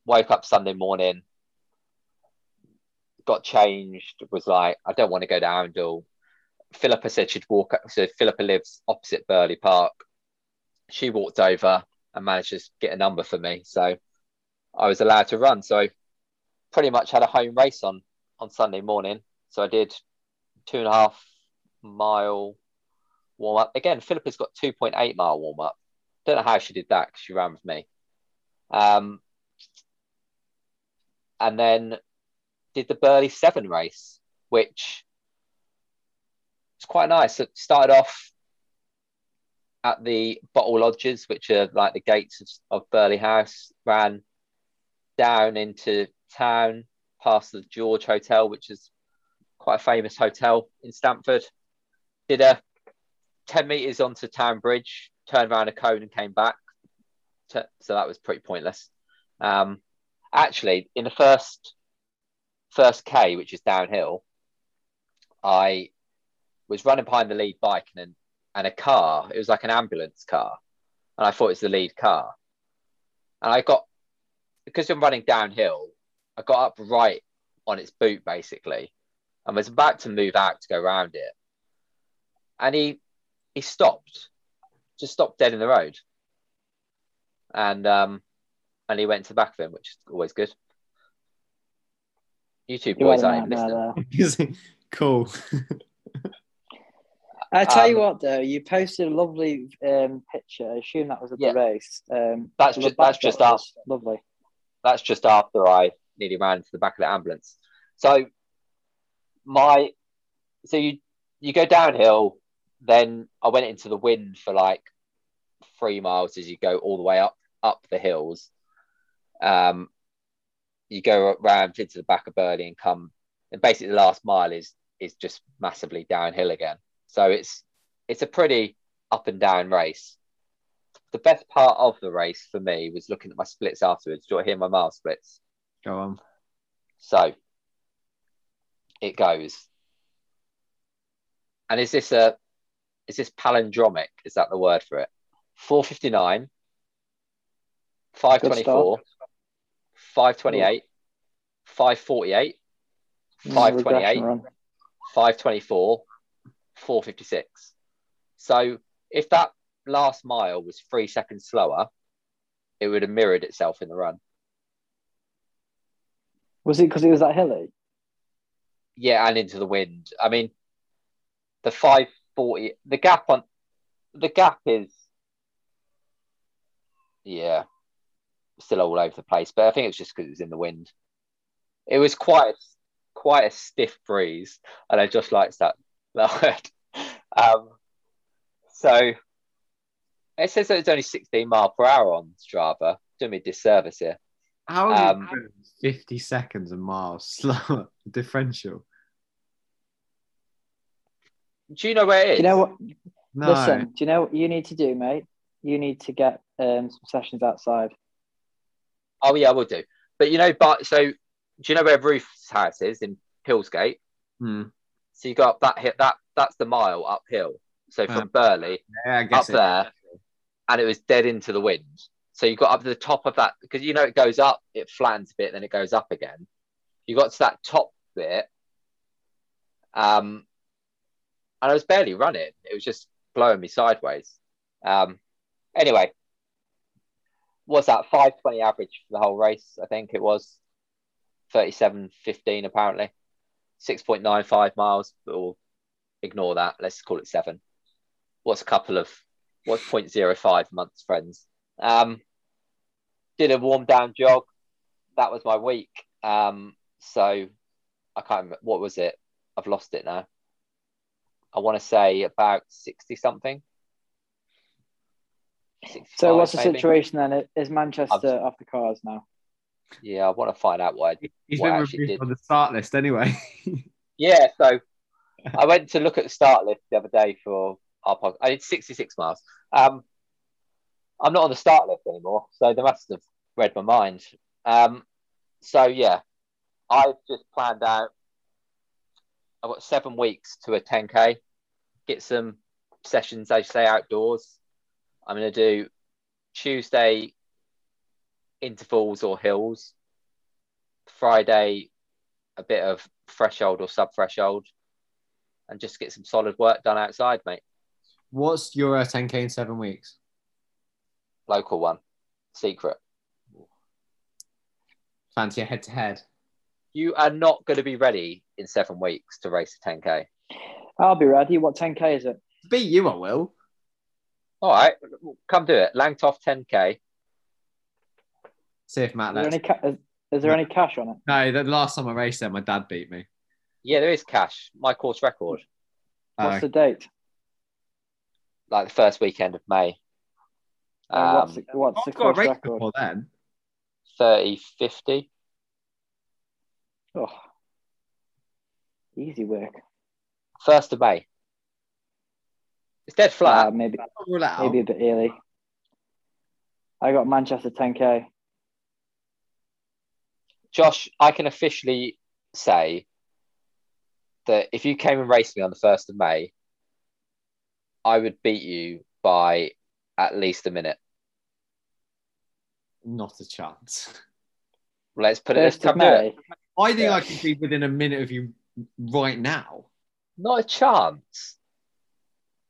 woke up Sunday morning, got changed, was like, I don't want to go to Arundel. Philippa said she'd walk up. So Philippa lives opposite Burghley Park. She walked over and managed to get a number for me. So I was allowed to run. So I pretty much had a home race on on Sunday morning. So I did two and a half mile warm up. Again, Philippa's got 2.8 mile warm up. Don't know how she did that because she ran with me. Um, and then did the Burghley Seven race, which was quite nice. It started off at the Bottle Lodges, which are like the gates of, of Burghley House, ran down into town past the George Hotel, which is quite a famous hotel in Stamford. Did a 10 meters onto Town Bridge, turned around a cone and came back. So that was pretty pointless. Um, actually, in the first first K, which is downhill, I was running behind the lead bike and and a car. It was like an ambulance car, and I thought it was the lead car. And I got because I'm running downhill. I got up right on its boot basically, and was about to move out to go around it. And he he stopped, just stopped dead in the road. And um and he went to the back of him, which is always good. You two You boys are aren't the even man listening. cool. *laughs* I tell you Um, what, though, you posted a lovely um, picture. I assume that was at Yeah. the race. Um, That's just- that's just was Lovely. That's just after I nearly ran into the back of the ambulance. So my so you you go downhill, then I went into the wind for like three miles as you go all the way up up the hills. Um, you go around into the back of Burghley and come, and basically the last mile is is just massively downhill again. So it's it's a pretty up and down race. The best part of the race for me was looking at my splits afterwards. Do you want to hear my mile splits? Go on. So it goes. And is this a is this palindromic? Is that the word for it? 459, 524, 528, 548, Mm, 528, regression run. 524, 456. So if that last mile was three seconds slower, it would have mirrored itself in the run. Was it because it was that hilly? Yeah, and into the wind. I mean, the 540, the gap on the gap is, yeah, still all over the place. But I think it's just because it was in the wind. It was quite, quite a stiff breeze, and I just liked that *laughs* that word. Um, so it says that it's only 16 mile per hour on Strava. Doing me a disservice here. How Um, 50 seconds a mile slower *laughs* differential? Do you know where it is? Do you know what? No. Listen, do you know what you need to do, mate? You need to get um, some sessions outside. Oh yeah, I will do. But you know, but so do you know where Ruth's house is in Hillsgate? Hmm. So you go up that hit that that's the mile uphill. So from Yeah. Burghley Yeah, I up it. there, and it was dead into the wind. So you got up to the top of that because you know it goes up, it flattens a bit, then it goes up again. You got to that top bit, um, and I was barely running. It was just blowing me sideways. Um, anyway, what's that? Five twenty average for the whole race. I think it was thirty-seven fifteen apparently, six point nine five miles. But we'll ignore that. Let's call it seven. What's a couple of what's 0.05 months, friends? Um, did a warm down jog. That was my week. Um, so I can't remember what was it. I've lost it now. I want to say about 60 something. So what's the maybe. situation then? Is Manchester I'm- off the cards now? Yeah, I want to find out why. He's what I been actually removed did. from the start list anyway. *laughs* Yeah, so I went to look at the start list the other day for our podcast. I did 66 miles. Um, I'm not on the start list anymore, so they must have read my mind. Um, so yeah, I've just planned out. I've got seven weeks to a 10k. Get some sessions, you say, outdoors. I'm going to do Tuesday intervals or hills. Friday a bit of threshold or sub threshold and just get some solid work done outside, mate. What's your uh, 10k in seven weeks? Local one, secret. Fancy a head to head. You are not going to be ready in seven weeks to race a 10k. I'll be ready. What 10k is it? Beat you, I will. All right, come do it. Langtoft 10k. See if Matt Is there any, ca- is, is there any cash on it? No, the last time I raced there, my dad beat me. Yeah, there is cash. My course record, What's Uh, the date? like the first weekend of May. And what's Um, the, what's the I've got course race record? before then. 30, 50. Oh. Easy work. First of May. It's dead Uh, flat. maybe I'll rule it out. maybe a bit early. I got Manchester 10k. Josh, I can officially say that if you came and raced me on the first of May, I would beat you by at least a minute. Not a chance. Let's put it. Let's First of come do. May. I think Yeah. I could be within a minute of you right now. Not a chance.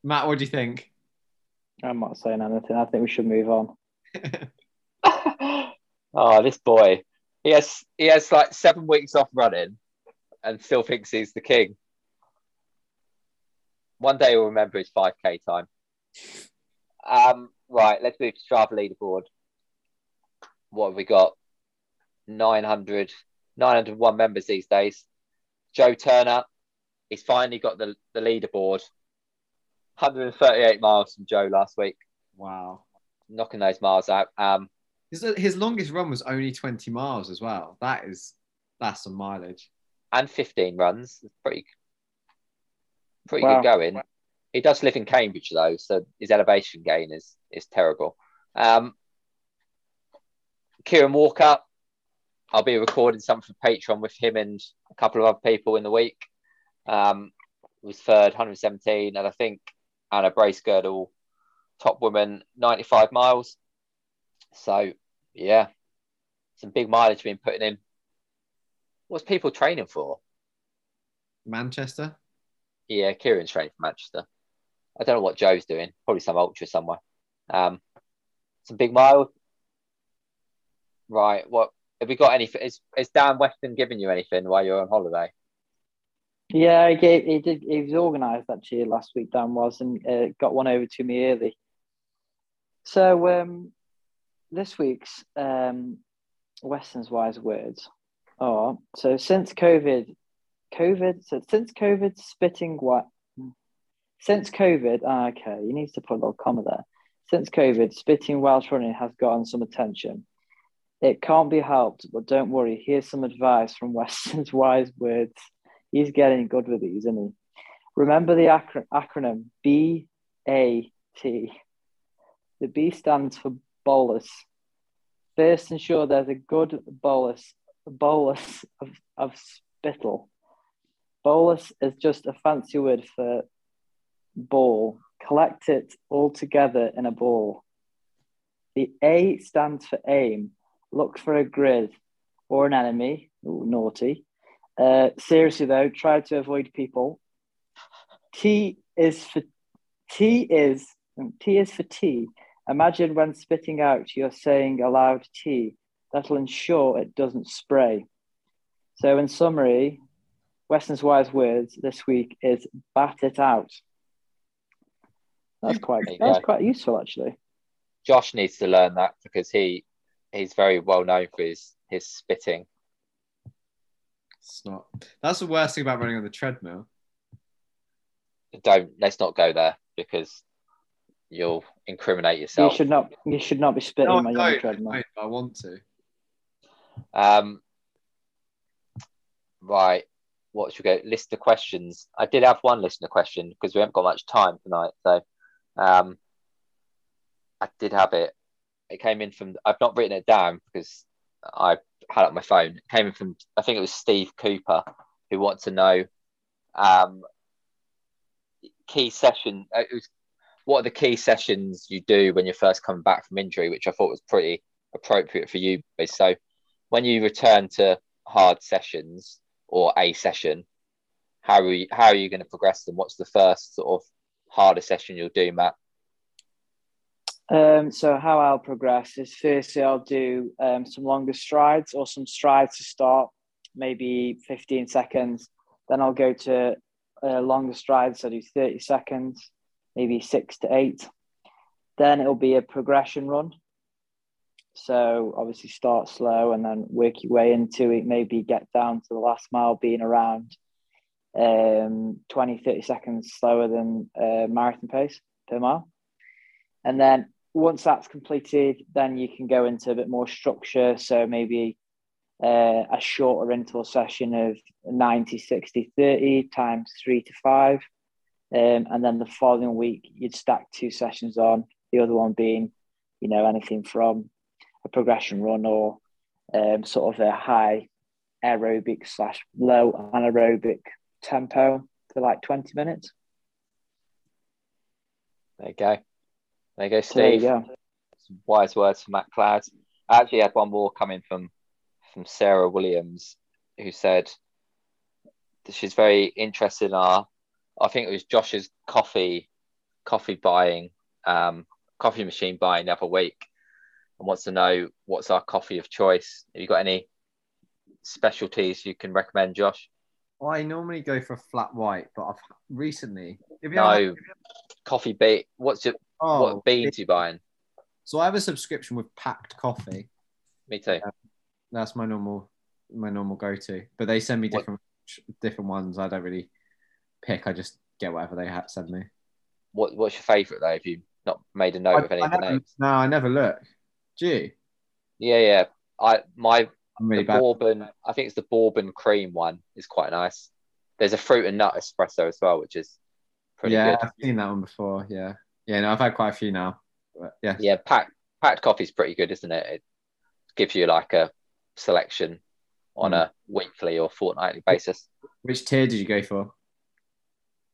Matt, what do you think? I'm not saying anything. I think we should move on. *laughs* *laughs* oh, this boy. He has he has like seven weeks off running and still thinks he's the king. One day he'll remember his 5k time. Um, right, let's move to Strava leaderboard. What have we got? 900, 901 members these days. Joe Turner, he's finally got the, the leaderboard. 138 miles from Joe last week, Wow. knocking those miles out. Um, His, his longest run was only 20 miles as well. That is, that's some mileage. and 15 runs. It's pretty pretty Wow. good going. He does live in Cambridge though, so his elevation gain is is terrible. Um, Kieran Walker, I'll be recording something for Patreon with him and a couple of other people in the week. Um, was third, 117, and I think Anna Bracegirdle, top woman, 95 miles. So yeah, some big mileage being putting in. What's people training for? Manchester? Yeah, Kieran's training for Manchester. I don't know what Joe's doing. Probably some ultra somewhere. Um, some big miles. Right. What have we got? Anything? Is is Dan Weston giving you anything while you're on holiday? Yeah, he gave, he did. He was organised actually last week. Dan was and uh, got one over to me early. So um, this week's um, Weston's wise words are so since COVID, COVID. So since COVID, spitting what? Since COVID, ah, okay, you need to put a little comma there. Since COVID, spitting whilst running has gotten some attention. It can't be helped, but don't worry. Here's some advice from *laughs* Weston's wise words. He's getting good with these, isn't he? Remember the acro- acronym B A T. The B stands for bolus. First, ensure there's a good bolus, bolus of, of spittle. Bolus is just a fancy word for ball. Collect it all together in a ball. The A stands for aim. Look for a grid or an enemy. Ooh, naughty. Uh, seriously though, try to avoid people. T is for T is T is for T. Imagine when spitting out, you're saying aloud T. That'll ensure it doesn't spray. So, in summary, Weston's wise words this week is bat it out. That's quite that's quite useful actually. Josh needs to learn that because he he's very well known for his his spitting. It's not. That's the worst thing about running on the treadmill. Don't let's not go there because you'll incriminate yourself. You yourself. should not you should not be spitting No, on I treadmill. I, I want to. Um, right. What should we go? List of questions. I did have one listener question because we haven't got much time tonight. So um, I did have it. It came in from, I've not written it down because I had on my phone. It came in from, I think it was Steve Cooper who wanted to know um, key session. uh, It was, what are the key sessions you do when you're first coming back from injury, which I thought was pretty appropriate for you. So when you return to hard sessions or a session, how are you, how are you going to progress them? What's the first sort of harder session you'll do, Matt? Um, so how I'll progress is firstly I'll do um, some longer strides or some strides to start, maybe 15 seconds. Then I'll go to uh, longer strides, so do 30 seconds, maybe six to eight. Then it'll be a progression run. So obviously start slow and then work your way into it. Maybe get down to the last mile being around um, 20, 30 seconds slower than uh, marathon pace per mile. And then once that's completed, then you can go into a bit more structure. So maybe uh, a shorter interval session of 90, 60, 30 times three to five. Um, and then the following week, you'd stack two sessions on, the other one being, you know, anything from a progression run or um, sort of a high aerobic slash low anaerobic tempo for like 20 minutes. There you go. There you go, So there you Steve. go. Some wise words from Matt Clowes. I actually had one more coming from from Sarah Williams, who said that she's very interested in our. I think it was Josh's coffee, coffee buying, um, coffee machine buying the other week, and wants to know what's our coffee of choice. Have you got any specialties you can recommend, Josh? I normally go for flat white, but I've recently. If you ever- No, coffee bean. What's your oh, what beans you buying? So I have a subscription with Pact coffee. Me too. Um, that's my normal my normal go to. But they send me What- different different ones. I don't really pick. I just get whatever they ha- send me. What What's your favourite though? Have you not made a note I, of any of the names? no, I never look. Do you? Yeah, yeah. I my I'm really the bad. bourbon. I think it's the bourbon cream one is quite nice. There's a fruit and nut espresso as well, which is pretty yeah, good. I've seen that one before. Yeah, yeah. No, I've had quite a few now. But yeah, Yeah, Pact Pact coffee is pretty good, isn't it? It gives you like a selection on Mm. a weekly or fortnightly basis. Which tier did you go for?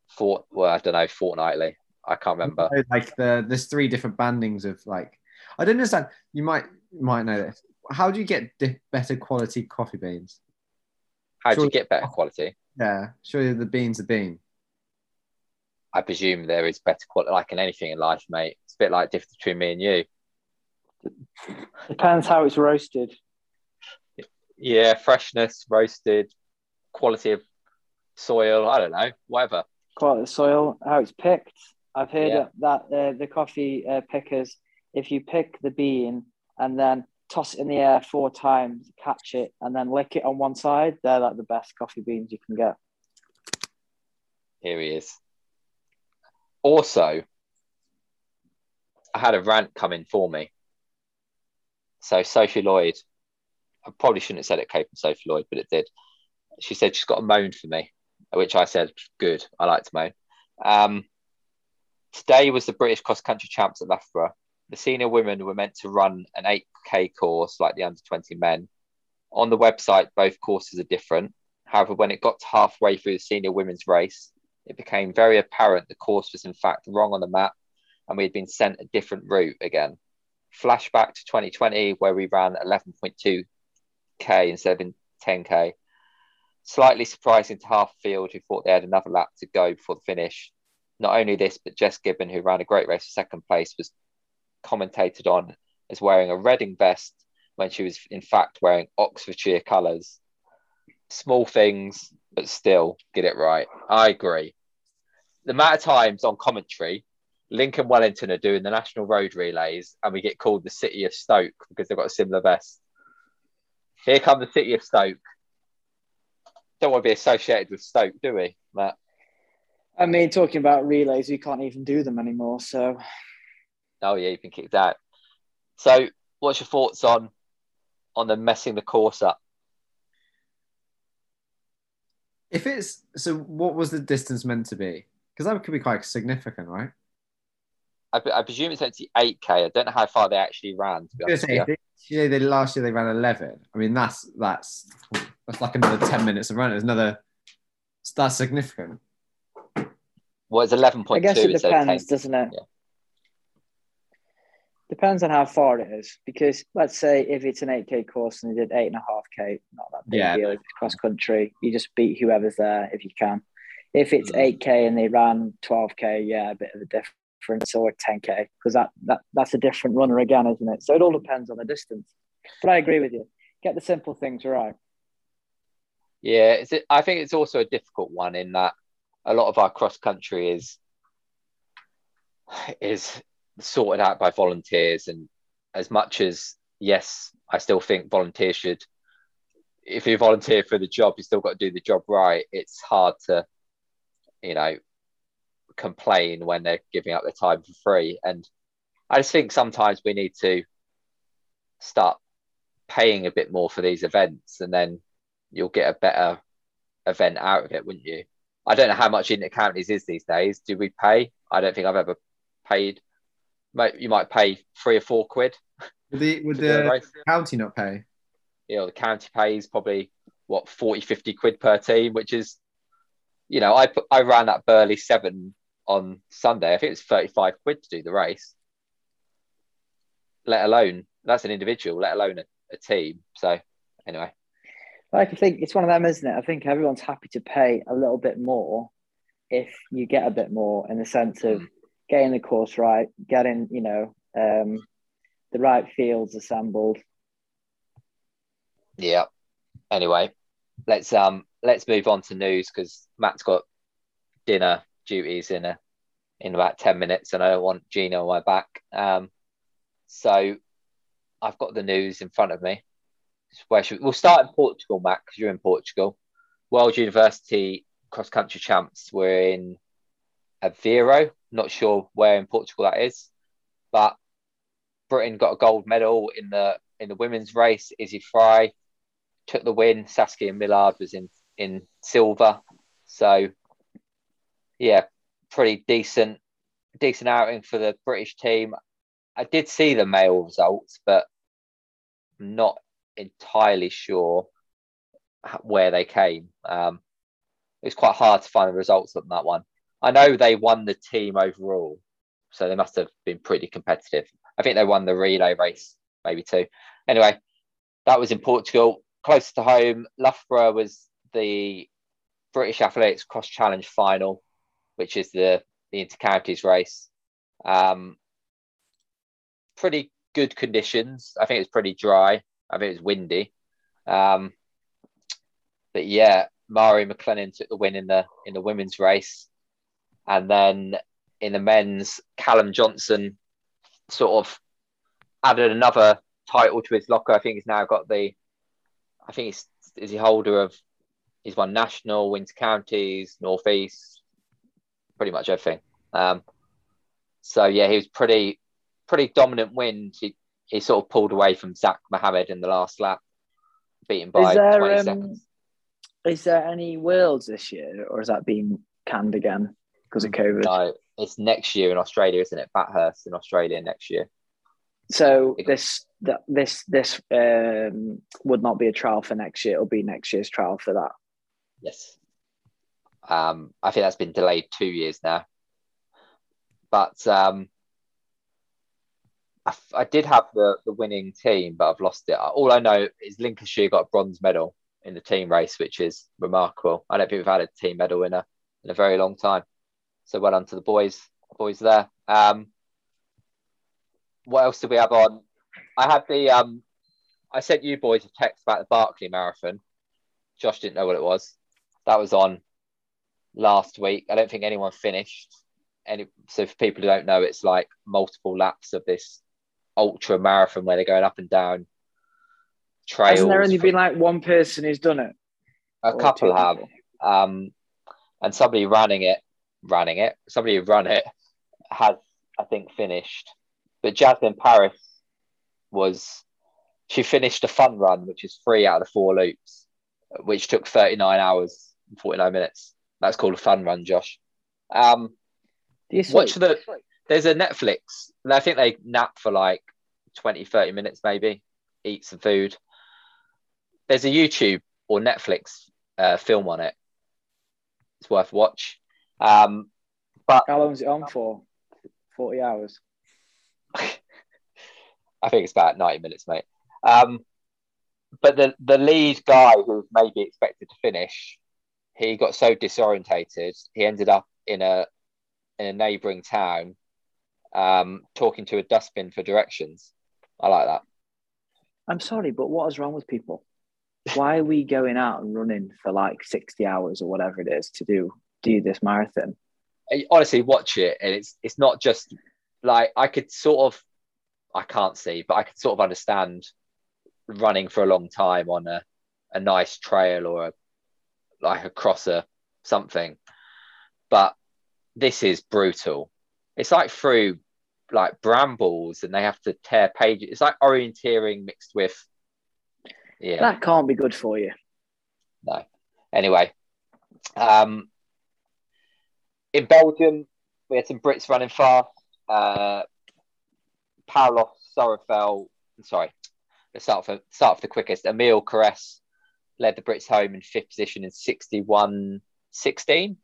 Fort well, I don't know, fortnightly. I can't remember. Like the there's three different bandings of like. I don't understand. You might you might know this. How do you get di- better quality coffee beans? How do you get better quality? Yeah, surely the beans are bean. I presume there is better quality, like in anything in life, mate. It's a bit like difference between me and you. Depends how it's roasted. Yeah, freshness, roasted, quality of soil. I don't know, whatever. quality of soil, how it's picked. I've heard Yeah. that uh, the coffee uh, pickers, if you pick the bean and then toss it in the air four times, catch it, and then lick it on one side, they're like the best coffee beans you can get. Here he is. Also, I had a rant coming for me. So Sophie Lloyd, I probably shouldn't have said it came from Sophie Lloyd, but it did. She said she's got a moan for me, which I said, good. I like to moan. Um, today was the British cross country champs at Loughborough. The senior women were meant to run an 8K course like the under 20 men. On the website, both courses are different. However, when it got halfway through the senior women's race, it became very apparent the course was in fact wrong on the map and we had been sent a different route again. Flashback to 2020, where we ran 11.2k instead of 10k. Slightly surprising to half field who thought they had another lap to go before the finish. Not only this, but Jess Gibbon, who ran a great race for second place, was commentated on as wearing a Reading vest when she was in fact wearing Oxfordshire colours. Small things, but still get it right. I agree. The amount of times on commentary, Lincoln Wellington are doing the national road relays, and we get called the City of Stoke because they've got a similar vest. Here come the City of Stoke. Don't want to be associated with Stoke, do we, Matt? I mean, talking about relays, we can't even do them anymore. So Oh yeah, you've been kicked out. So, what's your thoughts on on them messing the course up? If it's so, what was the distance meant to be? Because that could be quite significant, right? I, I presume it's actually eight k. I don't know how far they actually ran. To be honest say, you. if they, they last year they ran eleven. I mean, that's that's that's like another ten minutes of running. It's another. That's significant. Well, it's eleven I point guess it instead of ten. depends, doesn't it? Yeah. Depends on how far it is. Because let's say if it's an 8K course and they did eight and a half K, not that big Yeah. deal. If it's cross country, you just beat whoever's there if you can. If it's Mm. 8K and they ran 12K, yeah, a bit of a difference, or 10K, because that, that that's a different runner again, isn't it? So it all depends on the distance. But I agree with you. Get the simple things right. Yeah, it's, I think it's also a difficult one in that a lot of our cross country is is sorted out by volunteers, and as much as yes, I still think volunteers should. If you volunteer for the job, you still got to do the job right. It's hard to, you know, complain when they're giving up their time for free. And I just think sometimes we need to start paying a bit more for these events, and then you'll get a better event out of it, wouldn't you? I don't know how much Inter-Counties is these days. Do we pay? I don't think I've ever paid. You might pay three or four quid. *laughs* Would the, would to do a the county not pay? You know, the county pays probably what 40, 50 quid per team, which is, you know, I put, I ran that Burghley seven on Sunday. I think it's 35 quid to do the race. Let alone that's an individual, let alone a, a team. So anyway, Like I think it's one of them, isn't it? I think everyone's happy to pay a little bit more if you get a bit more in the sense of Mm. getting the course right, getting you know um, the right fields assembled. Yeah. Anyway, let's um let's move on to news because Matt's got dinner duties in a in about ten minutes, and I don't want Gina on my back. Um, so I've got the news in front of me. Where should we'll start in Portugal, Matt, because you're in Portugal. World University cross country champs were in Aveiro. Not sure where in Portugal that is, but Britain got a gold medal in the in the women's race. Izzy Fry took the win. Saskia Millard was in in silver. So yeah, pretty decent decent outing for the British team. I did see the male results, but not entirely sure where they came. Um, it was quite hard to find the results on that one. I know they won the team overall, so they must have been pretty competitive. I think they won the relay race, maybe too. Anyway, that was in Portugal. Close to home, Loughborough was the British Athletics Cross Challenge final, which is the the Inter-Counties race. Um, pretty good conditions. I think it's pretty dry. I think it was windy. Um, but yeah, Mhairi Maclennan took the win in the in the women's race, and then in the men's, Callum Johnson sort of added another title to his locker. I think he's now got the. I think he's is he holder of. He's won national, Winter Counties, Northeast, pretty much everything. Um, so yeah, he was pretty pretty dominant win. He, he sort of pulled away from Zak Mahamed in the last lap, beaten by there, 20 um, seconds. Is there any worlds this year, or has that been canned again because of COVID? No, it's next year in Australia, isn't it? Bathurst in Australia next year. So this this this um, would not be a trial for next year. It'll be next year's trial for that. Yes. Um, I think that's been delayed two years now. But um, I, did have the, the winning team, but I've lost it. All I know is Lincolnshire got a bronze medal in the team race, which is remarkable. I don't think we've had a team medal winner in a very long time. So well done to the boys, boys there. Um, what else did we have on? I had the um, I sent you boys a text about the Barkley Marathon. Josh didn't know what it was. That was on last week. I don't think anyone finished. Any so for people who don't know, it's like multiple laps of this ultra marathon where they're going up and down trails. Hasn't there only been like one person who's done it? a Or couple have, um, and somebody running it, running it, somebody who run it has, I think, finished. But Jasmin Paris was, she finished a fun run, which is three out of the four loops, which took 39 hours 49 minutes. That's called a fun run, Josh. Um, Do you Watch the, there's a Netflix, I think they nap for like 20, 30 minutes maybe, eat some food. There's a YouTube or Netflix uh, film on it. It's worth watch. Um, but How long is it on for? Forty hours. *laughs* I think it's about 90 minutes, mate. Um, but the, the lead guy who's maybe expected to finish, he got so disorientated, he ended up in a in a neighbouring town um, talking to a dustbin for directions. I like that. I'm sorry, but what is wrong with people? Why are we going out and running for like 60 hours or whatever it is to do do this marathon. I- honestly watch it and it's it's not just like I could sort of I can't see, but I could sort of understand running for a long time on a, a nice trail or a, like across a something. But this is brutal. It's like through like brambles and they have to tear pages. It's like orienteering mixed with yeah. That can't be good for you. No. Anyway, um, in Belgium, we had some Brits running fast. Uh, Paulo sorry, let's start for start for the quickest. Emile Cairess led the Brits home in fifth position in 61 16.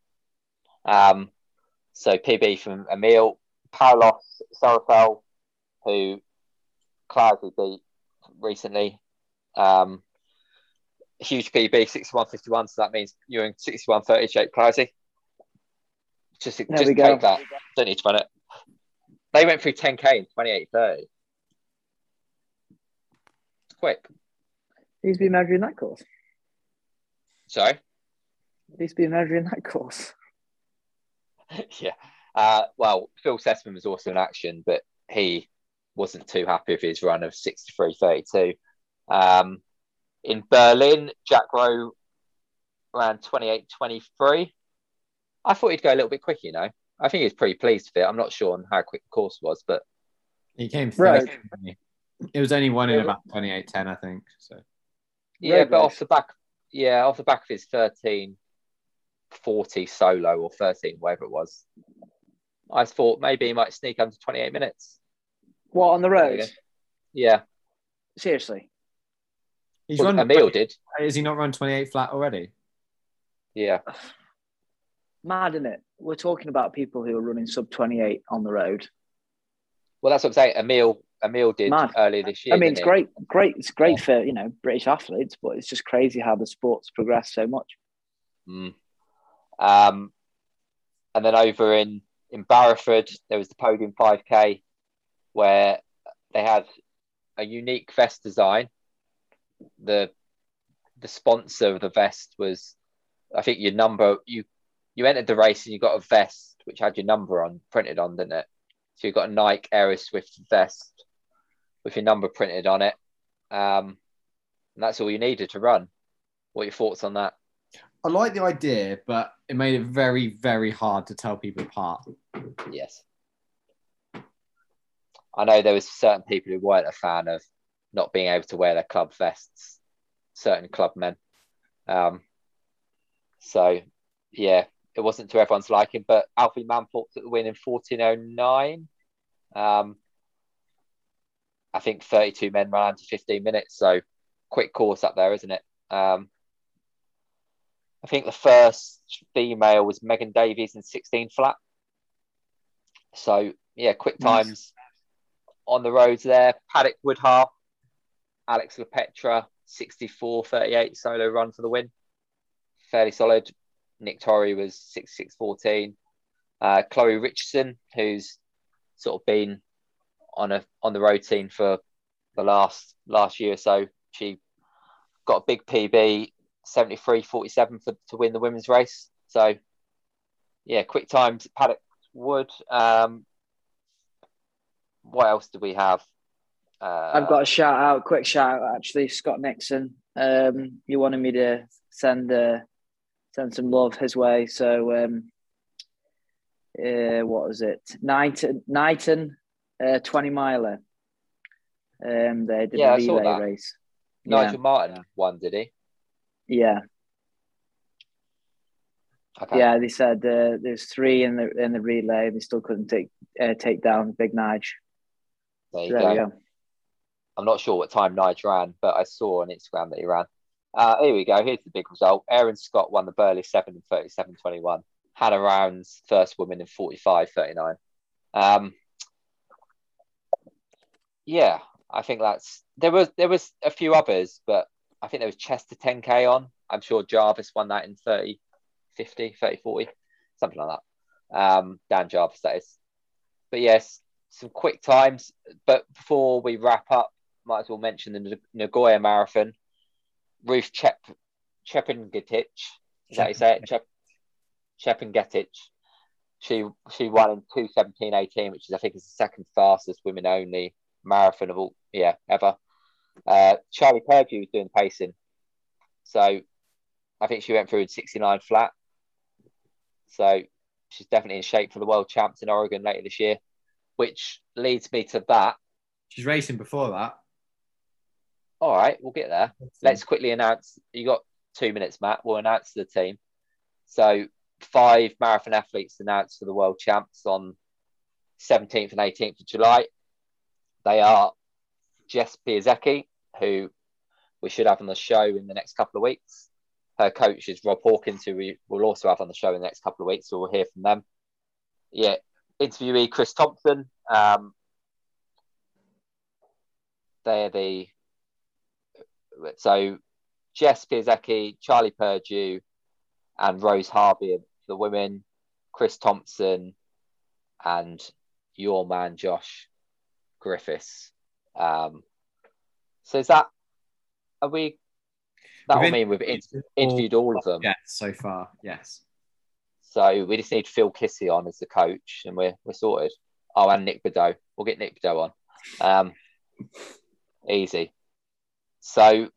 Um, so PB from Emile. Paulo Sorafel, who Clowesy beat recently, um, huge PB, 61.51. So that means you're in 61.38, Clowesy. Just, There just take go. that. Don't need to run it. They went through 10K in 28.30. Quick. Who's been measuring that course? Sorry. Who's been measuring that course? *laughs* yeah. Uh, well, Phil Sesemann was also in action, but he wasn't too happy with his run of 63.32. Um, in Berlin, Jack Rowe ran 28.23. I thought he'd go a little bit quicker, you know. I think he was pretty pleased with it. I'm not sure on how quick the course was, but He came Right. first. didn't? It was only one in about 28.10, I think. So yeah, Road but race. off the back, yeah, off the back of his 13.40 solo or 13, whatever it was, I thought maybe he might sneak under 28 minutes. What on the road? Yeah, Seriously. he's well, run. Emile did. Is he not run 28 flat already? Yeah. Mad, isn't it? We're talking about people who are running sub 28 on the road. Well, that's what I'm saying. Emile, Emile did Mad. earlier this year. I mean, it's great, great. It's great for you know British athletes, but it's just crazy how the sport's progressed so much. Mm. Um, and then over in in Barrowford, there was the podium 5K where they had a unique vest design. The the sponsor of the vest was, I think, your number. You you entered the race and you got a vest which had your number on printed on, didn't it? So you got a Nike Aeroswift vest with your number printed on it. Um, and that's all you needed to run. What are your thoughts on that? I like the idea, but it made it very, very hard to tell people apart. Yes. I know there was certain people who weren't a fan of not being able to wear their club vests, certain club men. Um, so yeah, it wasn't to everyone's liking, but Alfie Manthorpe took the win in 1409. Um, I think 32 men ran into 15 minutes, so quick course up there, isn't it? Um, I think the first female was Megan Davies in 16 flat. So yeah, quick Nice. times on the roads there. Paddock Woodhart, Alex Lepretre, 64-38 solo run for the win. Fairly solid. Nick Torry was 66-14. Uh, Chloe Richardson, who's sort of been on a on the road team for the last last year or so, she got a big PB, 73-47 for to win the women's race. So yeah, quick times Paddock Wood. Um, what else do we have? Uh, I've got a shout out, quick shout out actually, Scott Nixon. Um, he wanted me to send uh, send some love his way. So um, uh, what was it? Knighton, Knighton, uh, twenty miler. Um, they did Yeah, a relay race. Nigel Martin won, did he? Yeah, Okay. yeah. They said uh, there's three in the in the relay. They still couldn't take uh, take down Big Nige. There you There go. we go. I'm not sure what time Nige ran, but I saw on Instagram that he ran. Uh, here we go. Here's the big result. Aaron Scott won the Burghley 7 in 37 21. Hannah Rounds, first woman in 45 39. Um, yeah, I think that's there was there was a few others, but I think there was Chester 10k on. I'm sure Jarvis won that in 30 50, 30 40, something like that. Um, Dan Jarvis, that is. But yes, some quick times. But before we wrap up, might as well mention the Nagoya Marathon. Ruth Chep Chepngetich. Is that you say it? Chep Chepengetich. She she won in two seventeen eighteen, which is I think is the second fastest women only marathon of all yeah ever. Uh, Charlie Purdue was doing pacing, so I think she went through in sixty nine flat. So she's definitely in shape for the world champs in Oregon later this year, which leads me to that. She's racing before that. All right, we'll get there. Let's quickly announce. You got two minutes, Matt. We'll announce the team. So five marathon athletes announced for the world champs on 17th and 18th of July. They are Jess Piasecki, who we should have on the show in the next couple of weeks. Her coach is Rob Hawkins, who we will also have on the show in the next couple of weeks, so we'll hear from them. Yeah, interviewee Chris Thompson. Um, they're the so Jess Piasecki, Charlie Purdue, and Rose Harvey the women, Chris Thompson, and your man Josh Griffiths. Um, so is that are we? That will mean we've in- interviewed all of them. Yes, so far, yes. So we just need Phil Kissi on as the coach, and we're we're sorted. Oh, and Nick Bideau. We'll get Nick Bideau on. Um, easy. So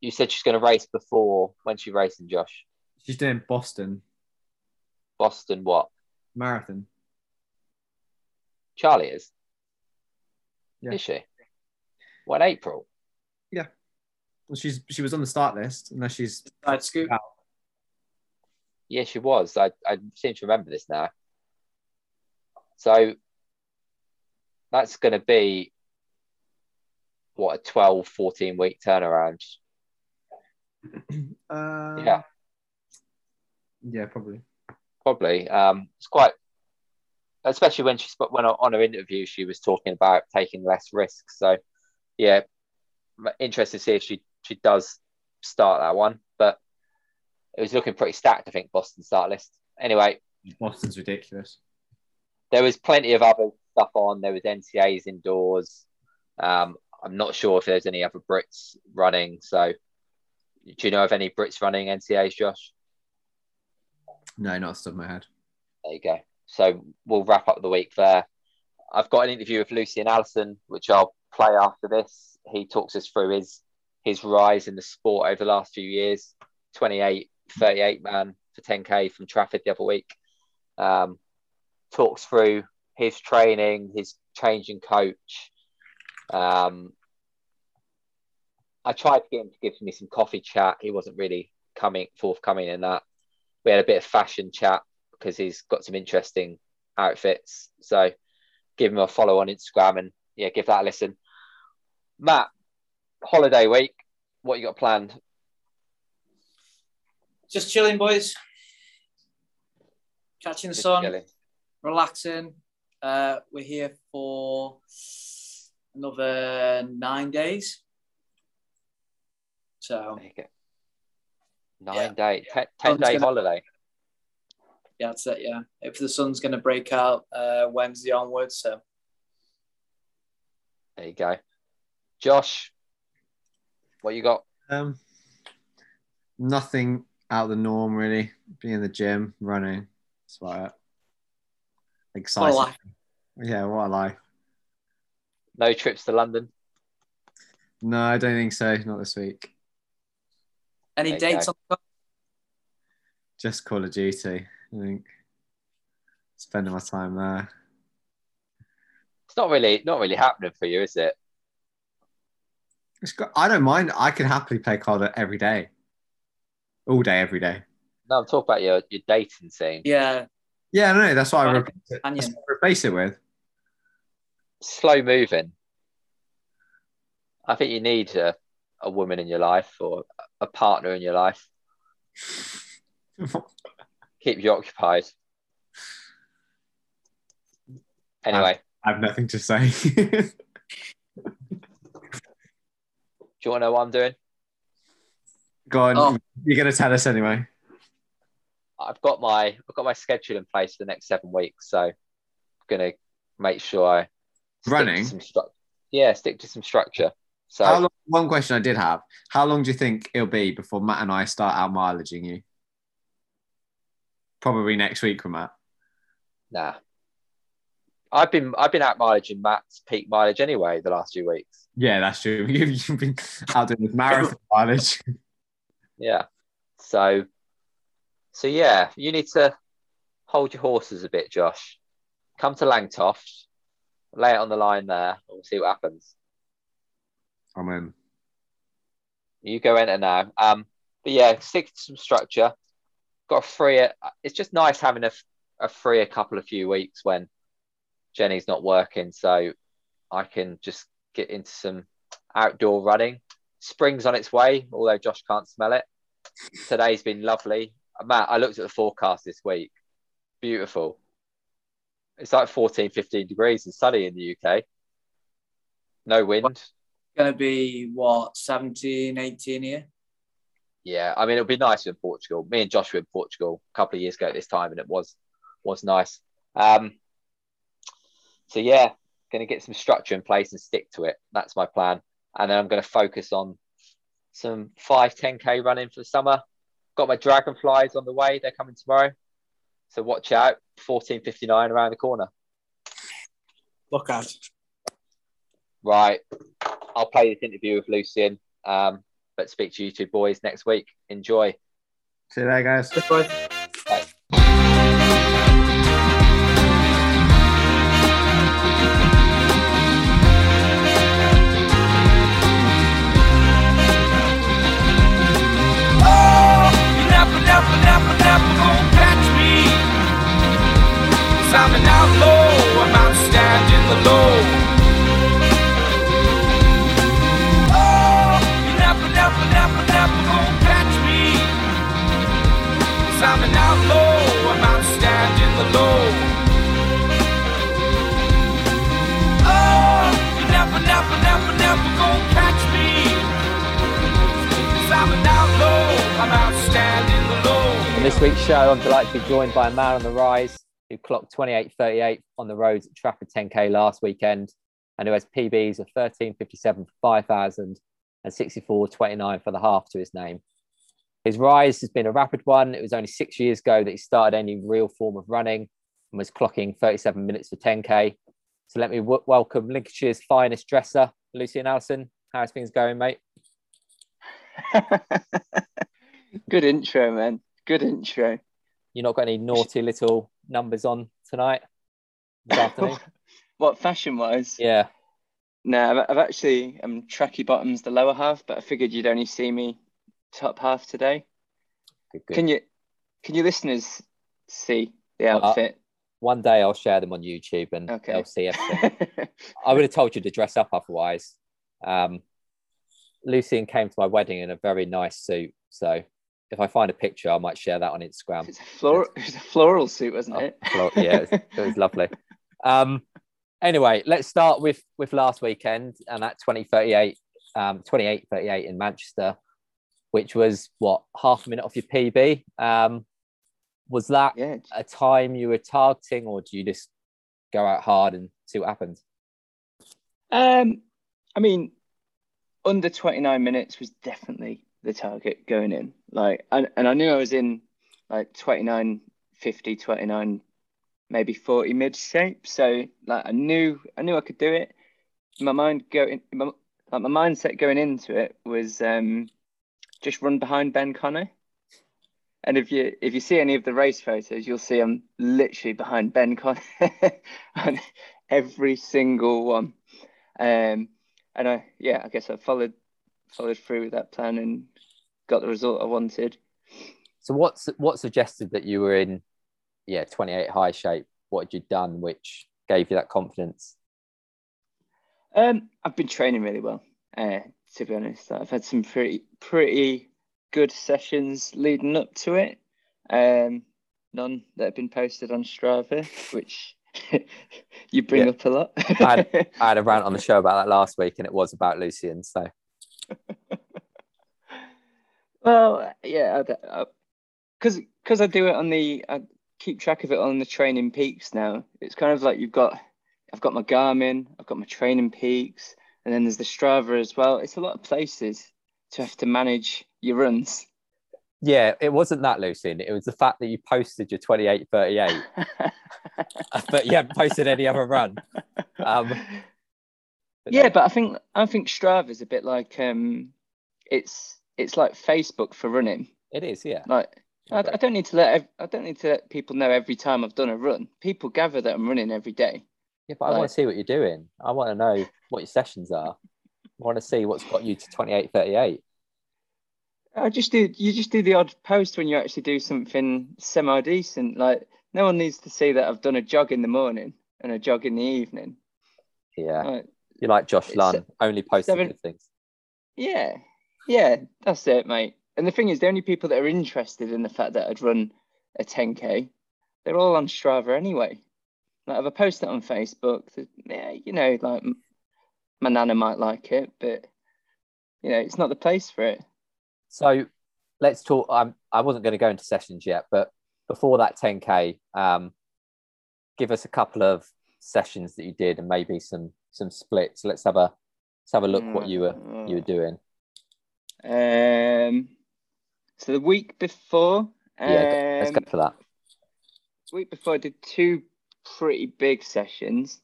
you said she's going to race before when she racing, Josh? She's doing Boston Boston, what? Marathon. Charlie is. Yeah. Is she? What April? Yeah. Well, she's she was on the start list, unless she's Side scoop. Yeah, she was. I, I seem to remember this now. So that's going to be what a 12, 14 week turnaround. *clears throat* uh, Yeah. yeah, probably. Probably. Um, it's quite, especially when she spoke when on her interview, she was talking about taking less risks. So, yeah, I'm interested to see if she she does start that one. But it was looking pretty stacked, I think, Boston start list. Anyway, Boston's ridiculous. there was plenty of other stuff on. There was NCAAs indoors. Um, I'm not sure if there's any other Brits running. So, do you know of any Brits running NCAAs, Josh? No, not off the top of my head. There you go. So we'll wrap up the week there. I've got an interview with Lucian Allison, which I'll play after this. He talks us through his his rise in the sport over the last few years. 28, 38 man for 10k from Trafford the other week. Um, talks through his training, his changing coach. Um, I tried to get him to give me some coffee chat. He wasn't really coming forthcoming in that. We had a bit of fashion chat because he's got some interesting outfits. So give him a follow on Instagram and yeah, give that a listen. Matt, holiday week, what you got planned? Just chilling, boys. Catching the Just sun, chilling. relaxing. Uh, we're here for another nine days. So. Nine Yeah. day, ten, 10 day holiday. Yeah, that's it. Yeah, if the sun's going to break out uh, Wednesday onwards, so There you go. Josh, what you got? Um, nothing out of the norm really. Being in the gym, running. That's about it. Exciting. life. Yeah, what a life. No trips to London? No, I don't think so. Not this week. any Okay. dates on the Just Call of Duty. I think spending my time there. It's not really not really happening for you, is it? It's got, I don't mind. I can happily play COD every day, all day, every day. No, I'm talking about your, your dating scene. Yeah, Yeah, no, that's what I Right. replace it, that's what I replace it with. Slow moving. I think you need a, a woman in your life or a partner in your life. *laughs* Keep you occupied. Anyway, I have nothing to say. *laughs* do you want to know what I'm doing? Go on. Oh. You're gonna tell us anyway. I've got my I've got my schedule in place for the next seven weeks, so I'm gonna make sure I stick to Running? some stru- yeah, stick to some structure. So How long, one question I did have: How long do you think it'll be before Matt and I start out mileaging you? Probably next week with Matt. Nah. I've been I've been out mileaging Matt's peak mileage anyway the last few weeks. Yeah, that's true. *laughs* You've been out doing this marathon *laughs* mileage. Yeah. So so yeah, you need to hold your horses a bit, Josh. Come to Langtoft, lay it on the line there, and we'll see what happens. I'm in. You go enter now. Um, but yeah, stick to some structure. Got a free. It's just nice having a, a free a couple of few weeks when Jenny's not working, so I can just get into some outdoor running. Spring's on its way, although Josh can't smell it. Today's been lovely. Matt, I looked at the forecast this week. Beautiful. It's like 14, 15 degrees and sunny in the UK. No wind. Going to be what 17, 18 here. Yeah, I mean it'll be nice in Portugal. Me and Josh were in Portugal a couple of years ago at this time, and it was was nice. Um, so yeah, going to get some structure in place and stick to it. That's my plan, and then I'm going to focus on some five 10k running for the summer. Got my dragonflies on the way; they're coming tomorrow. So watch out, 14:59 around the corner. Look out. Right, I'll play this interview with Lucian. Um, but speak to you two boys next week. Enjoy. See you there, guys. Goodbye. Week's show, I'm delighted to be joined by a man on the rise who clocked 28.38 on the roads at Trafford 10K last weekend and who has PBs of 13.57 for 5,000 and 64.29 for the half to his name. His rise has been a rapid one. It was only six years ago that he started any real form of running and was clocking 37 minutes for 10K. So let me w- welcome Lincolnshire's finest dresser, Lucian Allison. How's things going, mate? *laughs* Good intro, man. Good intro. You're not got any naughty little numbers on tonight this *laughs* afternoon? what fashion wise? yeah. No, I've, I've actually um tracky bottoms the lower half, but I figured you'd only see me top half today. Good, good. Can you can your listeners see the Uh, outfit? One day I'll share them on YouTube and Okay. they'll see everything. *laughs* I would have told you to dress up otherwise. Um, Lucian came to my wedding in a very nice suit. So if I find a picture, I might share that on Instagram. it's a floral it's a floral suit, wasn't Oh, it? Yeah, it was, *laughs* it was lovely. Um, anyway, let's start with with last weekend and that 2038, um, 28 38 in Manchester, which was what half a minute off your PB. Um, was that yeah. a time you were targeting, or do you just go out hard and see what happens? Um, I mean, under 29 minutes was definitely the target going in. Like, and, and I knew I was in like 29, 50, 29, maybe 40 mid shape. So like, I knew, I knew I could do it. My mind going, my, like my mindset going into it was um, just run behind Ben Connor. And if you if you see any of the race photos, you'll see I'm literally behind Ben Connor *laughs* on every single one. Um, and I yeah, I guess I followed followed through with that plan and got the result I wanted. So what's what suggested that you were in, yeah, 28 high shape? What had you done which gave you that confidence? Um, I've been training really well. Uh, to be honest, I've had some pretty pretty good sessions leading up to it. Um, none that have been posted on Strava, which *laughs* you bring Yeah. up a lot. I had a *laughs* rant on the show about that last week, and it was about Lucian. So *laughs* Well, yeah, because because I do it on the I keep track of it on the TrainingPeaks now. It's kind of like you've got I've got my Garmin, I've got my TrainingPeaks, and then there's the Strava as well. It's a lot of places to have to manage your runs. Yeah, it wasn't that, Lucian. It was the fact that you posted your 28 38, *laughs* but you haven't posted any other run. Um, but yeah, no, but I think I think Strava is a bit like um, it's it's like Facebook for running. it is, yeah. Like I, I don't need to let I don't need to let people know every time I've done a run. People gather that I'm running every day. Yeah, but I want to see what you're doing. I want to know what your sessions are. I want to see what's got you to twenty eight thirty eight. I just do you just do the odd post when you actually do something semi decent. Like no one needs to see that I've done a jog in the morning and a jog in the evening. Yeah. Like, You're like Josh Lunn, only posting seven- good things. yeah, yeah, that's it, mate. And the thing is, the only people that are interested in the fact that I'd run a 10k, they're all on Strava anyway. Like if I post it on Facebook, yeah, you know, like my nana might like it, but you know, it's not the place for it. So let's talk. Um, I wasn't going to go into sessions yet, but before that 10k, um, give us a couple of sessions that you did and maybe some some splits. Let's have a let's have a look what you were you were doing. Um, so the week before, Yeah, let's um, go for that. week before I did two pretty big sessions.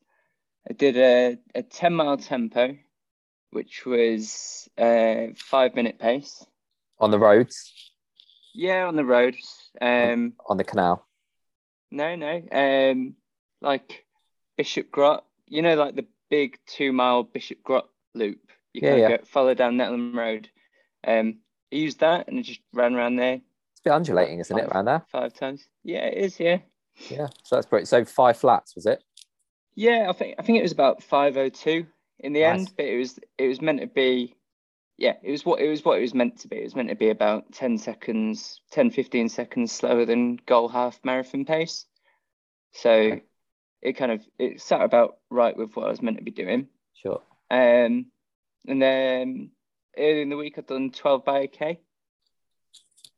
I did a, a 10 mile tempo, which was a five minute pace. On the roads, Yeah, on the roads. Um, on the canal. no, no. Um, like Bishop Grot, you know, like the big two mile Bishop Grot loop. You Yeah, of yeah. go follow down Nettleham Road. Um, I used that and I just ran around there It's a bit undulating, isn't it, around there? five times. Yeah, it is. Yeah. Yeah. So that's great. So five flats, was it? Yeah, I think I think it was about five oh two in the Nice. end, but it was it was meant to be yeah, it was what it was what it was meant to be. It was meant to be about 10 seconds, 10, 15 seconds slower than goal half marathon pace. So Okay. it kind of it sat about right with what I was meant to be doing. Sure. Um and then early in the week I'd done 12 by a K.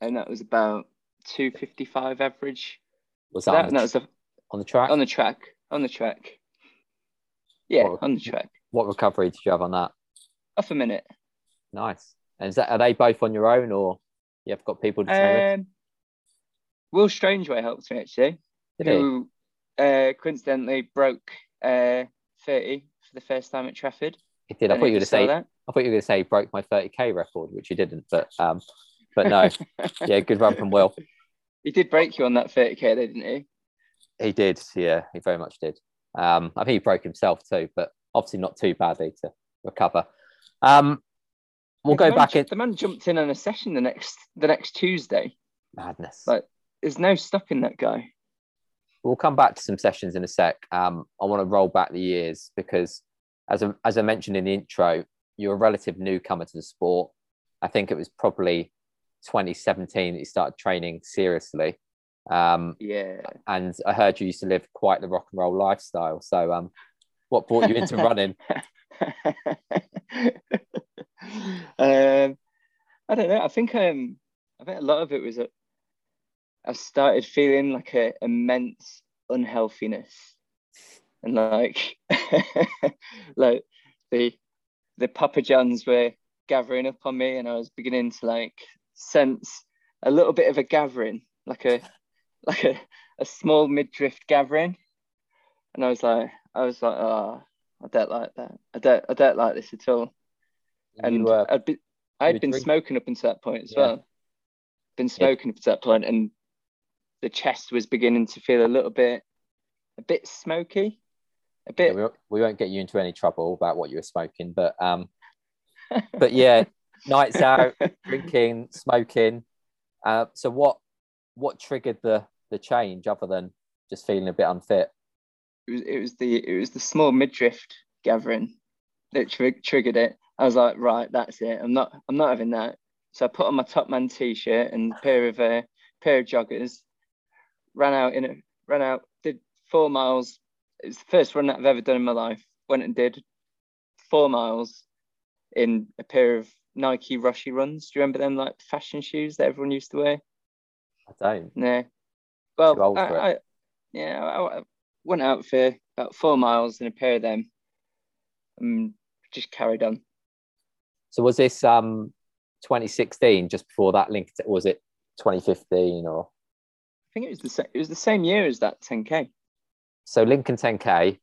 And that was about 255 average. Was that, that, on, the, that was the, on the track? on the track. On the track. Yeah, What- on the track. what recovery did you have on that? Off a minute. Nice. And is that are they both on your own or you have got people to train with? Um, Will Strangeway helped me actually, Did he? who uh, coincidentally broke uh, 30 for the first time at Trafford. He did. I Don't thought you were going to say say. I thought you were going to say he broke my 30k record, which you didn't. But um, but no. *laughs* yeah, good run from Will. he did break you on that 30k, though, didn't he? He did. Yeah, he very much did. Um, I think he broke himself too, but obviously not too badly to recover. Um, we'll The go man back in The man jumped in on a session the next the next Tuesday. madness. Like- There's no stopping that guy. we'll come back to some sessions in a sec. Um, I want to roll back the years because, as I, as I mentioned in the intro, you're a relative newcomer to the sport. I think it was probably 2017 that you started training seriously. Um, Yeah. and I heard you used to live quite the rock and roll lifestyle. So, um, what brought you into running? *laughs* um, I don't know. I think um, I think a lot of it was that I started feeling like a immense unhealthiness, and like *laughs* like the the Papa Johns were gathering up on me, and I was beginning to like sense a little bit of a gathering, like a like a, a small midriff gathering, and I was like, I was like, oh, I don't like that. I don't, I don't like this at all. And I'd been, I'd been drink- smoking up until that point as Yeah. well. Been smoking up to that point, and the chest was beginning to feel a little bit, a bit smoky, a bit. we, won't, we won't get you into any trouble about what you were smoking, but um, *laughs* but yeah, nights out, drinking, smoking. Uh, so what what triggered the the change other than just feeling a bit unfit? it was it was the it was the small midriff gathering that tri- triggered it. I was like, right, that's it. I'm not I'm not having that. So I put on my Topman t-shirt and a pair of uh, pair of joggers. Ran out in a ran out did four miles. It's the first run that I've ever done in my life. Went and did four miles in a pair of Nike Roshe runs. Do you remember them like fashion shoes that everyone used to wear? I don't. No. Well, I. I, yeah, I, I went out for about four miles in a pair of them, and just carried on. So was this um 2016 just before that link? Or was it 2015 or I think it was the same. It was the same year as that 10k. So Lincoln 10K,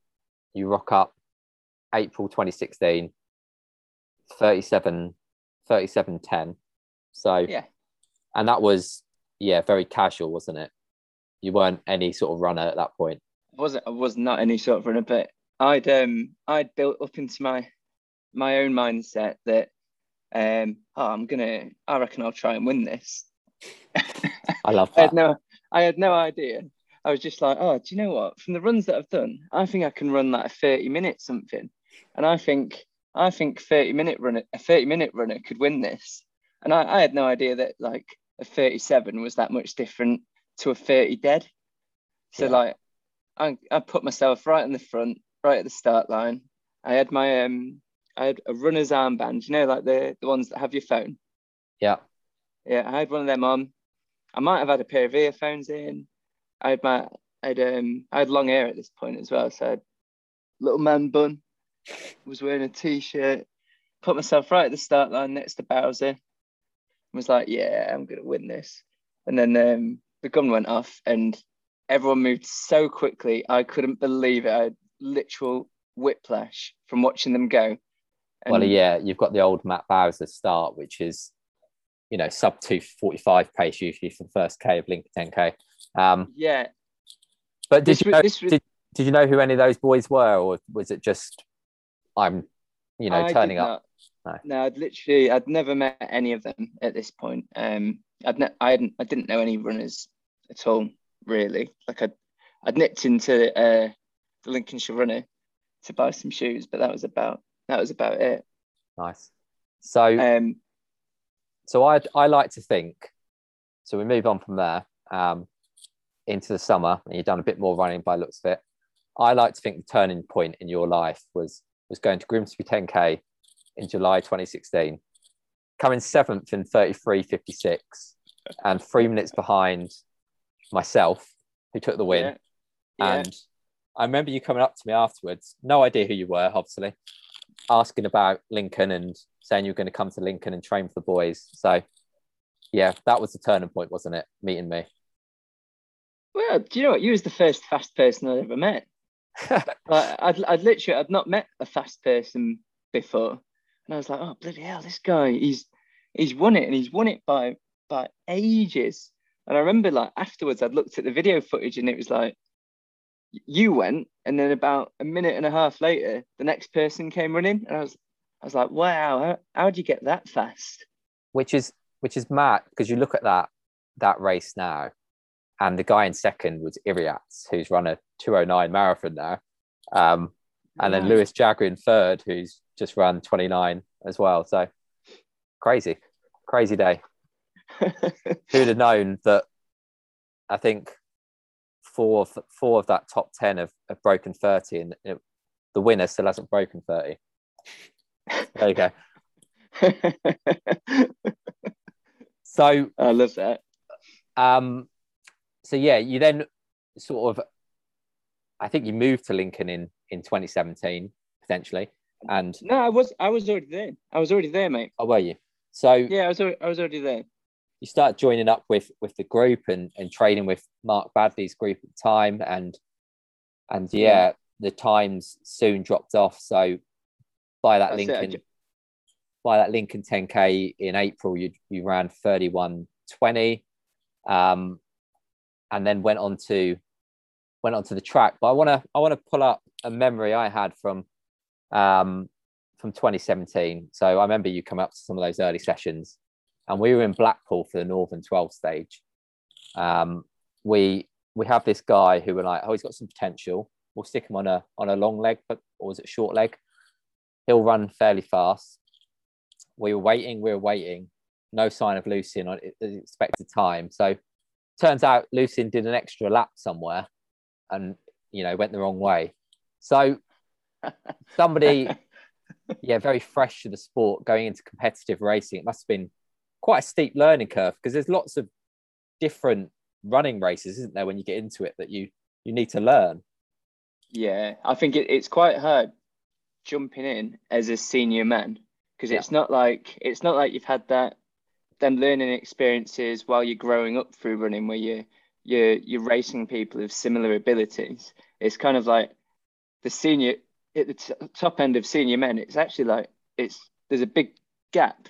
you rock up April 2016, 37, 37 10. So, Yeah. and that was, yeah, very casual, wasn't it? You weren't any sort of runner at that point. I wasn't I was not any sort of runner, but I'd um I'd built up into my my own mindset that um oh, I'm gonna I reckon I'll try and win this. I love *laughs* I had that. no I had no idea. I was just like, oh, do you know what? From the runs that I've done, I think I can run like a 30 minute something. And I think I think 30 minute runner a 30 minute runner could win this. And I, I had no idea that like a 37 was that much different to a 30 dead. So Yeah. like I, I put myself right in the front, right at the start line. I had my um I had a runner's armband, you know, like the, the ones that have your phone. Yeah. Yeah, I had one of them on. I might have had a pair of earphones in. I had my I had um I had long hair at this point as well, so I had little man bun. Was wearing a t-shirt. Put myself right at the start line next to Bowser. And was like, yeah, I'm gonna win this. And then um, the gun went off, and everyone moved so quickly. I couldn't believe it. I had literal whiplash from watching them go. Well, yeah, you've got the old Matt Bowser start, which is, you know, sub 245 pace usually for the first K of Lincoln 10K. Um, yeah. but did This you, know, was- did, did you know who any of those boys were, or was it just I'm, you know, I turning up? not. No. I'd literally, I'd never met any of them at this point. Um, I'd ne- I hadn't, I didn't know any runners at all, really. Like I'd, I'd nipped into uh, the Lincolnshire Runner to buy some shoes, but that was about, that was about it. Nice. So, Um, so I I like to think. So we move on from there um, into the summer, and you've done a bit more running by looks of it. I like to think the turning point in your life was was going to Grimsby 10k in July 2016, coming seventh in 33.56, and three minutes behind myself, who took the win. yeah, yeah. And I remember you coming up to me afterwards, no idea who you were, obviously, asking about Lincoln and saying you were going to come to Lincoln and train for the boys. So, yeah, that was the turning point, wasn't it? Meeting me. Well, do you know what? You was the first fast person I'd ever met. *laughs* Like, I'd, I'd literally, I'd not met a fast person before, and I was like, oh bloody hell, this guy, he's he's won it, and he's won it by by ages. And I remember, like afterwards, I'd looked at the video footage, and it was like, you went, and then about a minute and a half later, the next person came running, and I was, I was like, wow, how how'd you get that fast? which is which is mad because you look at that that race now, and the guy in second was Iriats, who's run a 209 marathon now. Um, and then Right. Lewis Jagger in third, who's just run 29 as well. So crazy, crazy day. *laughs* Who'd have known that? I think four of four of that top ten have, have broken 30, and it, the winner still hasn't broken 30. There you go. *laughs* So I love that. um so yeah you then sort of i think you moved to lincoln in in 2017 potentially and No, I was, I was already there. I was already there, mate. oh were you so Yeah, I was, I was already there. you start joining up with with the group and and training with mark badley's group at the time and and yeah, the times soon dropped off so by that That's lincoln by that lincoln 10k in april you you ran 3120 um and then went on to went onto the track. But i want to i want to pull up a memory i had from um from 2017 so i remember you come up to some of those early sessions and we were in blackpool for the northern 12 stage. Um we we have this guy who were like oh he's got some potential. We'll stick him on a on a long leg but or was it short leg? He'll run fairly fast. We were waiting we were waiting. No sign of Lucian on the expected time. So turns out Lucian did an extra lap somewhere and you know went the wrong way. So *laughs* somebody yeah very fresh to the sport going into competitive racing. It must have been quite a steep learning curve because there's lots of different running races isn't there when you get into it that you you need to learn? Yeah, I think it, it's quite hard jumping in as a senior man because Yeah. it's not like it's not like you've had that them learning experiences while you're growing up through running, where you you're you're racing people of similar abilities. It's kind of like the senior at the t- top end of senior men. It's actually like it's there's a big gap,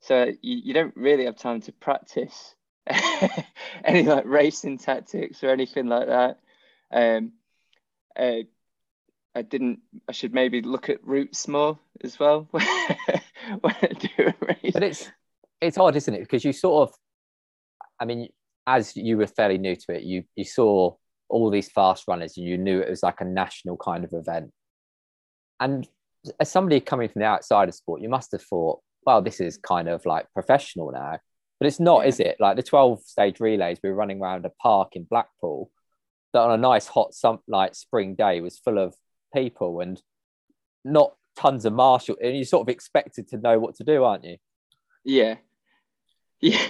so you, you don't really have time to practice *laughs* any like racing tactics or anything like that. Um, uh, I didn't. I should maybe look at routes more as well *laughs* when I do a race. But it's it's odd, isn't it? Because you sort of, I mean, as you were fairly new to it, you you saw all these fast runners, and you knew it was like a national kind of event. And as somebody coming from the outside of sport, you must have thought, well, this is kind of like professional now. But it's not, Yeah. is it? Like the 12 stage relays, we were running around a park in Blackpool that on a nice hot some like spring day was full of people and not tons of marshal and you sort of expected to know what to do, aren't you? Yeah, yeah,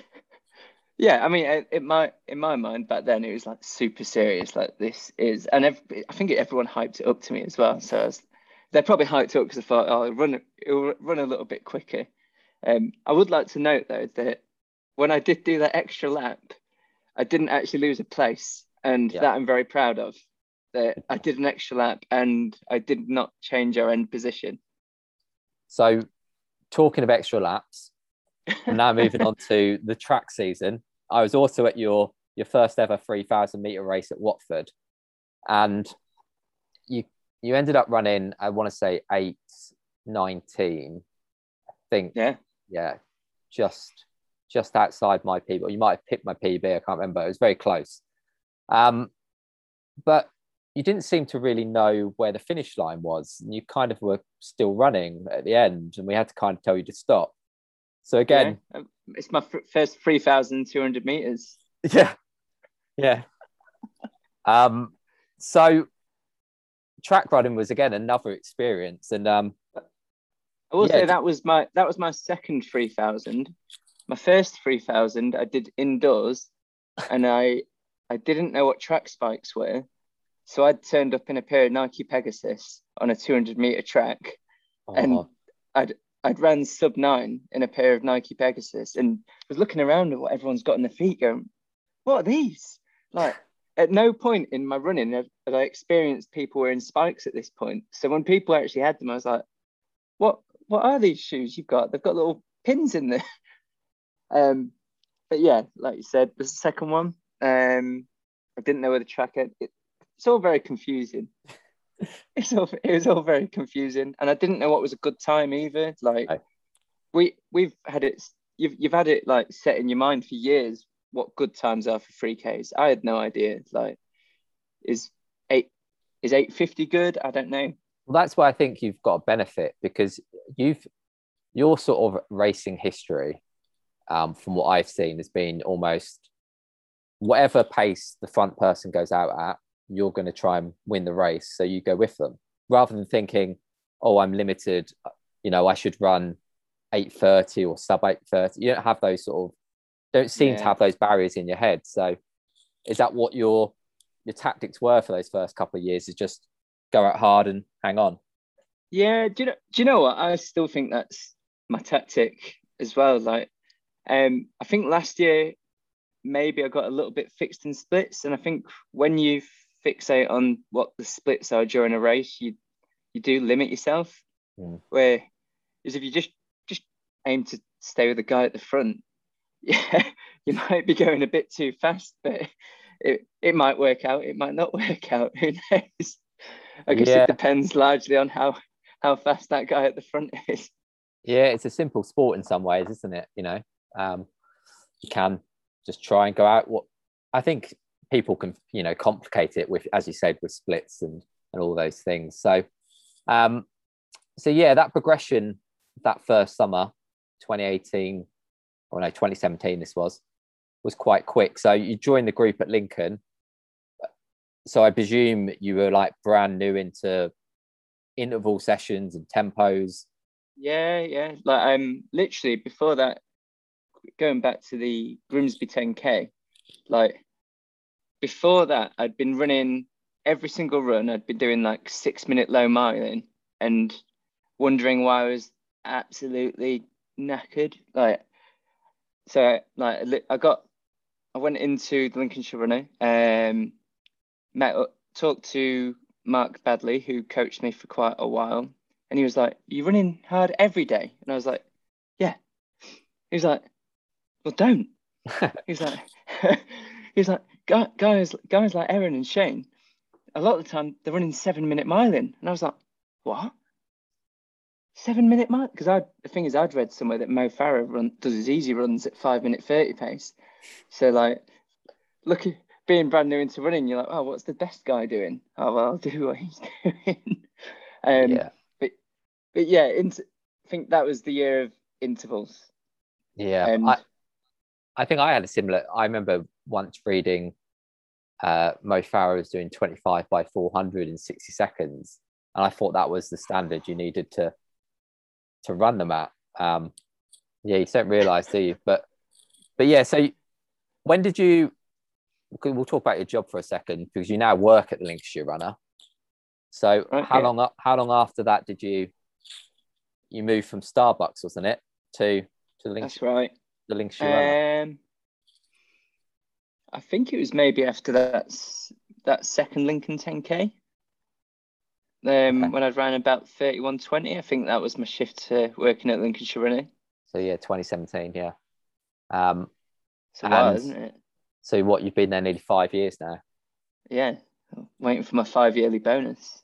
*laughs* yeah. I mean, it, it might in my mind back then it was like super serious. Like this is, and ev- I think everyone hyped it up to me as well. So I was, they're probably hyped up because I thought, oh, it'll run it'll run a little bit quicker. Um, I would like to note though that when I did do that extra lap, I didn't actually lose a place, and Yeah. that I'm very proud of. That I did an extra lap and I did not change our end position. So talking of extra laps, and now moving on to the track season. I was also at your your first ever 3000 meter race at Watford. And you you ended up running I want to say 819 I think. Yeah, yeah just just outside my PB you might have picked my PB I can't remember it was very close. Um but you didn't seem to really know where the finish line was and you kind of were still running at the end and we had to kind of tell you to stop so again Yeah. Um, it's my fir- first three thousand two hundred meters. *laughs* yeah yeah um so track running was again another experience and um I will Yeah, say that was my that was my second three thousand. My first three thousand I did indoors, *laughs* and I I didn't know what track spikes were, so I'd turned up in a pair of Nike Pegasus on a two hundred meter track. And- oh, I'd I'd ran sub nine in a pair of Nike Pegasus, and was looking around at what everyone's got in their feet, going, "What are these?" Like at no point in my running had, had I experienced people wearing spikes at this point. So when people actually had them, I was like, "What? What are these shoes you've got? They've got little pins in there." *laughs* Um, but yeah, like you said, there's the second one, um, I didn't know where the track. It, it's all very confusing. *laughs* it's all it was all very confusing, and I didn't know what was a good time either. Like No. we we've had it. You've you've had it like set in your mind for years what good times are for free Ks. I had no idea. Like, is eight is eight fifty good? I don't know. well that's why i think you've got a benefit because you've your sort of racing history um from what i've seen has been almost whatever pace the front person goes out at you're going to try and win the race so you go with them rather than thinking oh i'm limited you know i should run 830 or sub 830 you don't have those sort of don't seem to have those barriers in your head so is that what your your tactics were for those first couple of years is just go out hard and hang on Yeah, do you know? Do you know what? I still think that's my tactic as well. Like, um, I think last year maybe I got a little bit fixed in splits, and I think when you fixate on what the splits are during a race, you you do limit yourself. Mm. Where is if you just just aim to stay with the guy at the front, *laughs* yeah, you might be going a bit too fast, but it it might work out. It might not *laughs* work out. Who knows? I guess Yeah. it depends largely on how how fast that guy at the front *laughs* is. Yeah, it's a simple sport in some ways, isn't it? You know, um, you can just try and go out. What I think people can, you know, complicate it with, as you said, with splits and and all those things. So, um, so yeah, that progression that first summer, 2018 or no, 2017, this was was quite quick. So you joined the group at Lincoln. So I presume you were like brand new into interval sessions and tempos. Yeah, yeah. Like um literally before that, going back to the Grimsby 10K, like before that, I'd been running every single run, I'd been doing like six minute low miling and wondering why I was absolutely knackered. Like so like I got I went into the Lincolnshire Runner, um, met up, talked to Mark Badley, who coached me for quite a while, and he was like, "You're running hard every day?" And I was like, "Yeah." He was like, "Well, don't." *laughs* He's like, *laughs* he's like, "Gu- guys, guys like Aaron and Shane, a lot of the time they're running seven minute mile in, and I was like, what? Seven minute mile? Because I, the thing is, I'd read somewhere that Mo Farah run, does his easy runs at five minute thirty pace. So like, look being brand new into running, you're like, oh, what's the best guy doing? Oh well, I'll do what he's *laughs* doing. um, yeah, But but yeah, int- I think that was the year of intervals. yeah. and- I, I think I had a similar. I remember once reading uh, Mo Farah was doing 25 by 400 in 60 seconds, and I thought that was the standard you needed to to run them at. Um, yeah, you don't realise, do you? But but yeah. So when did you? We'll talk about your job for a second because you now work at the Lincolnshire Runner. So Right, how long how long after that did you you move from Starbucks, wasn't it, to to the Lincolnshire, That's right. The Lincolnshire Runner? Um, I think it was maybe after that that second Lincoln 10k. Um, Okay. when I ran about 31.20, I think that was my shift to working at Lincolnshire Running. So yeah, 2017, yeah. Um, while, And- isn't it? so what you've been there nearly five years now. Yeah. Waiting for my five yearly bonus.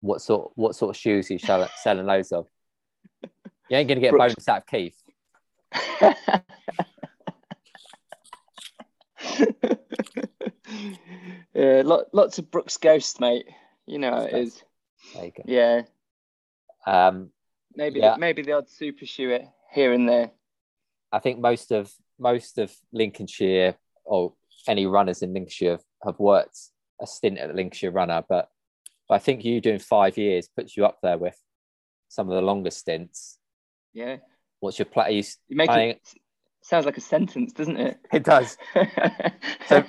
What sort what sort of shoes are you selling, selling loads of? *laughs* You ain't gonna get a bonus out of Keith. *laughs* yeah, lot, lots of Brooks Ghost, mate. You know how it is. There you go. Yeah, Um, maybe Yeah. maybe the odd super shoe it here and there. I think most of most of Lincolnshire or any runners in Lincolnshire have, have worked a stint at the Lincolnshire Runner, but, but I think you doing five years puts you up there with some of the longest stints. Yeah, What's your play? you make planning- it sounds like a sentence, doesn't it? It does. *laughs* So-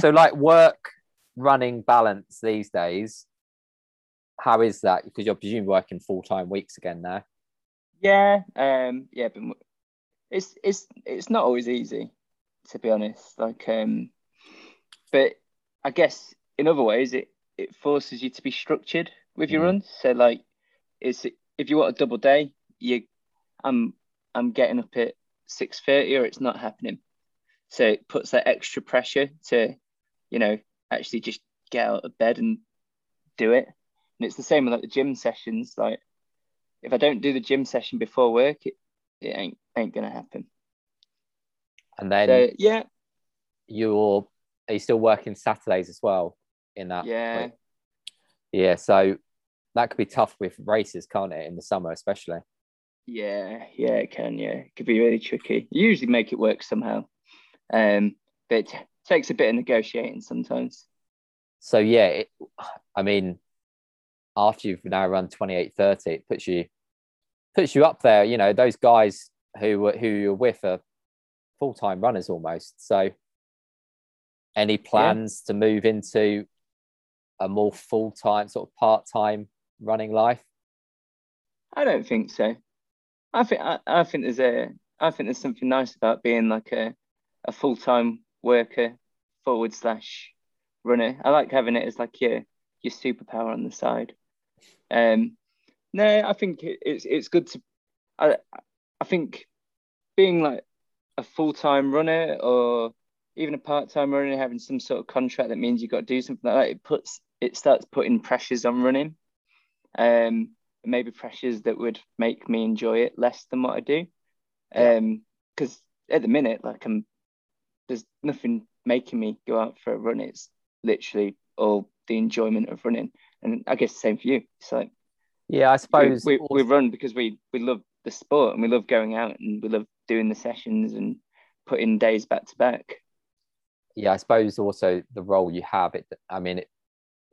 so like work running balance these days how is that because you're presumably working full-time weeks again now yeah, um, yeah, but it's it's it's not always easy, to be honest. Like, um, but I guess in other ways, it it forces you to be structured with your Mhm. runs. So like, it's if you want a double day, you, I'm I'm getting up at six thirty, or it's not happening. So it puts that extra pressure to, you know, actually just get out of bed and do it. And it's the same with like the gym sessions. Like, if I don't do the gym session before work, it, it ain't ain't gonna happen. and then So yeah, you're are you still working saturdays as well in that yeah, yeah so that could be tough with races can't it in the summer especially yeah, yeah, it can. Yeah, it could be really tricky. You usually make it work somehow, um, but it takes a bit of negotiating sometimes. so yeah it, i mean after you've now run 28 30 it puts you puts you up there you know those guys who were- who you're with are full-time runners almost so any plans to move into a more full-time sort of part-time running life I don't think so. I think I, I think there's a I think there's something nice about being like a a full time worker forward slash runner. I like having it as like your your superpower on the side. Um, no, I think it, it's it's good to. I I think being like a full time runner or even a part time runner having some sort of contract that means you've got to do something like that. It puts it starts putting pressures on running. Um, maybe pressures that would make me enjoy it less than what I do. Yeah. Um, because at the minute, like I'm, there's nothing making me go out for a run. It's literally all the enjoyment of running, and I guess the same for you. It's like yeah i suppose we, we also- run because we we love the sport and we love going out and we love doing the sessions and putting days back to back. yeah, I suppose also the role you have. It, I mean, it,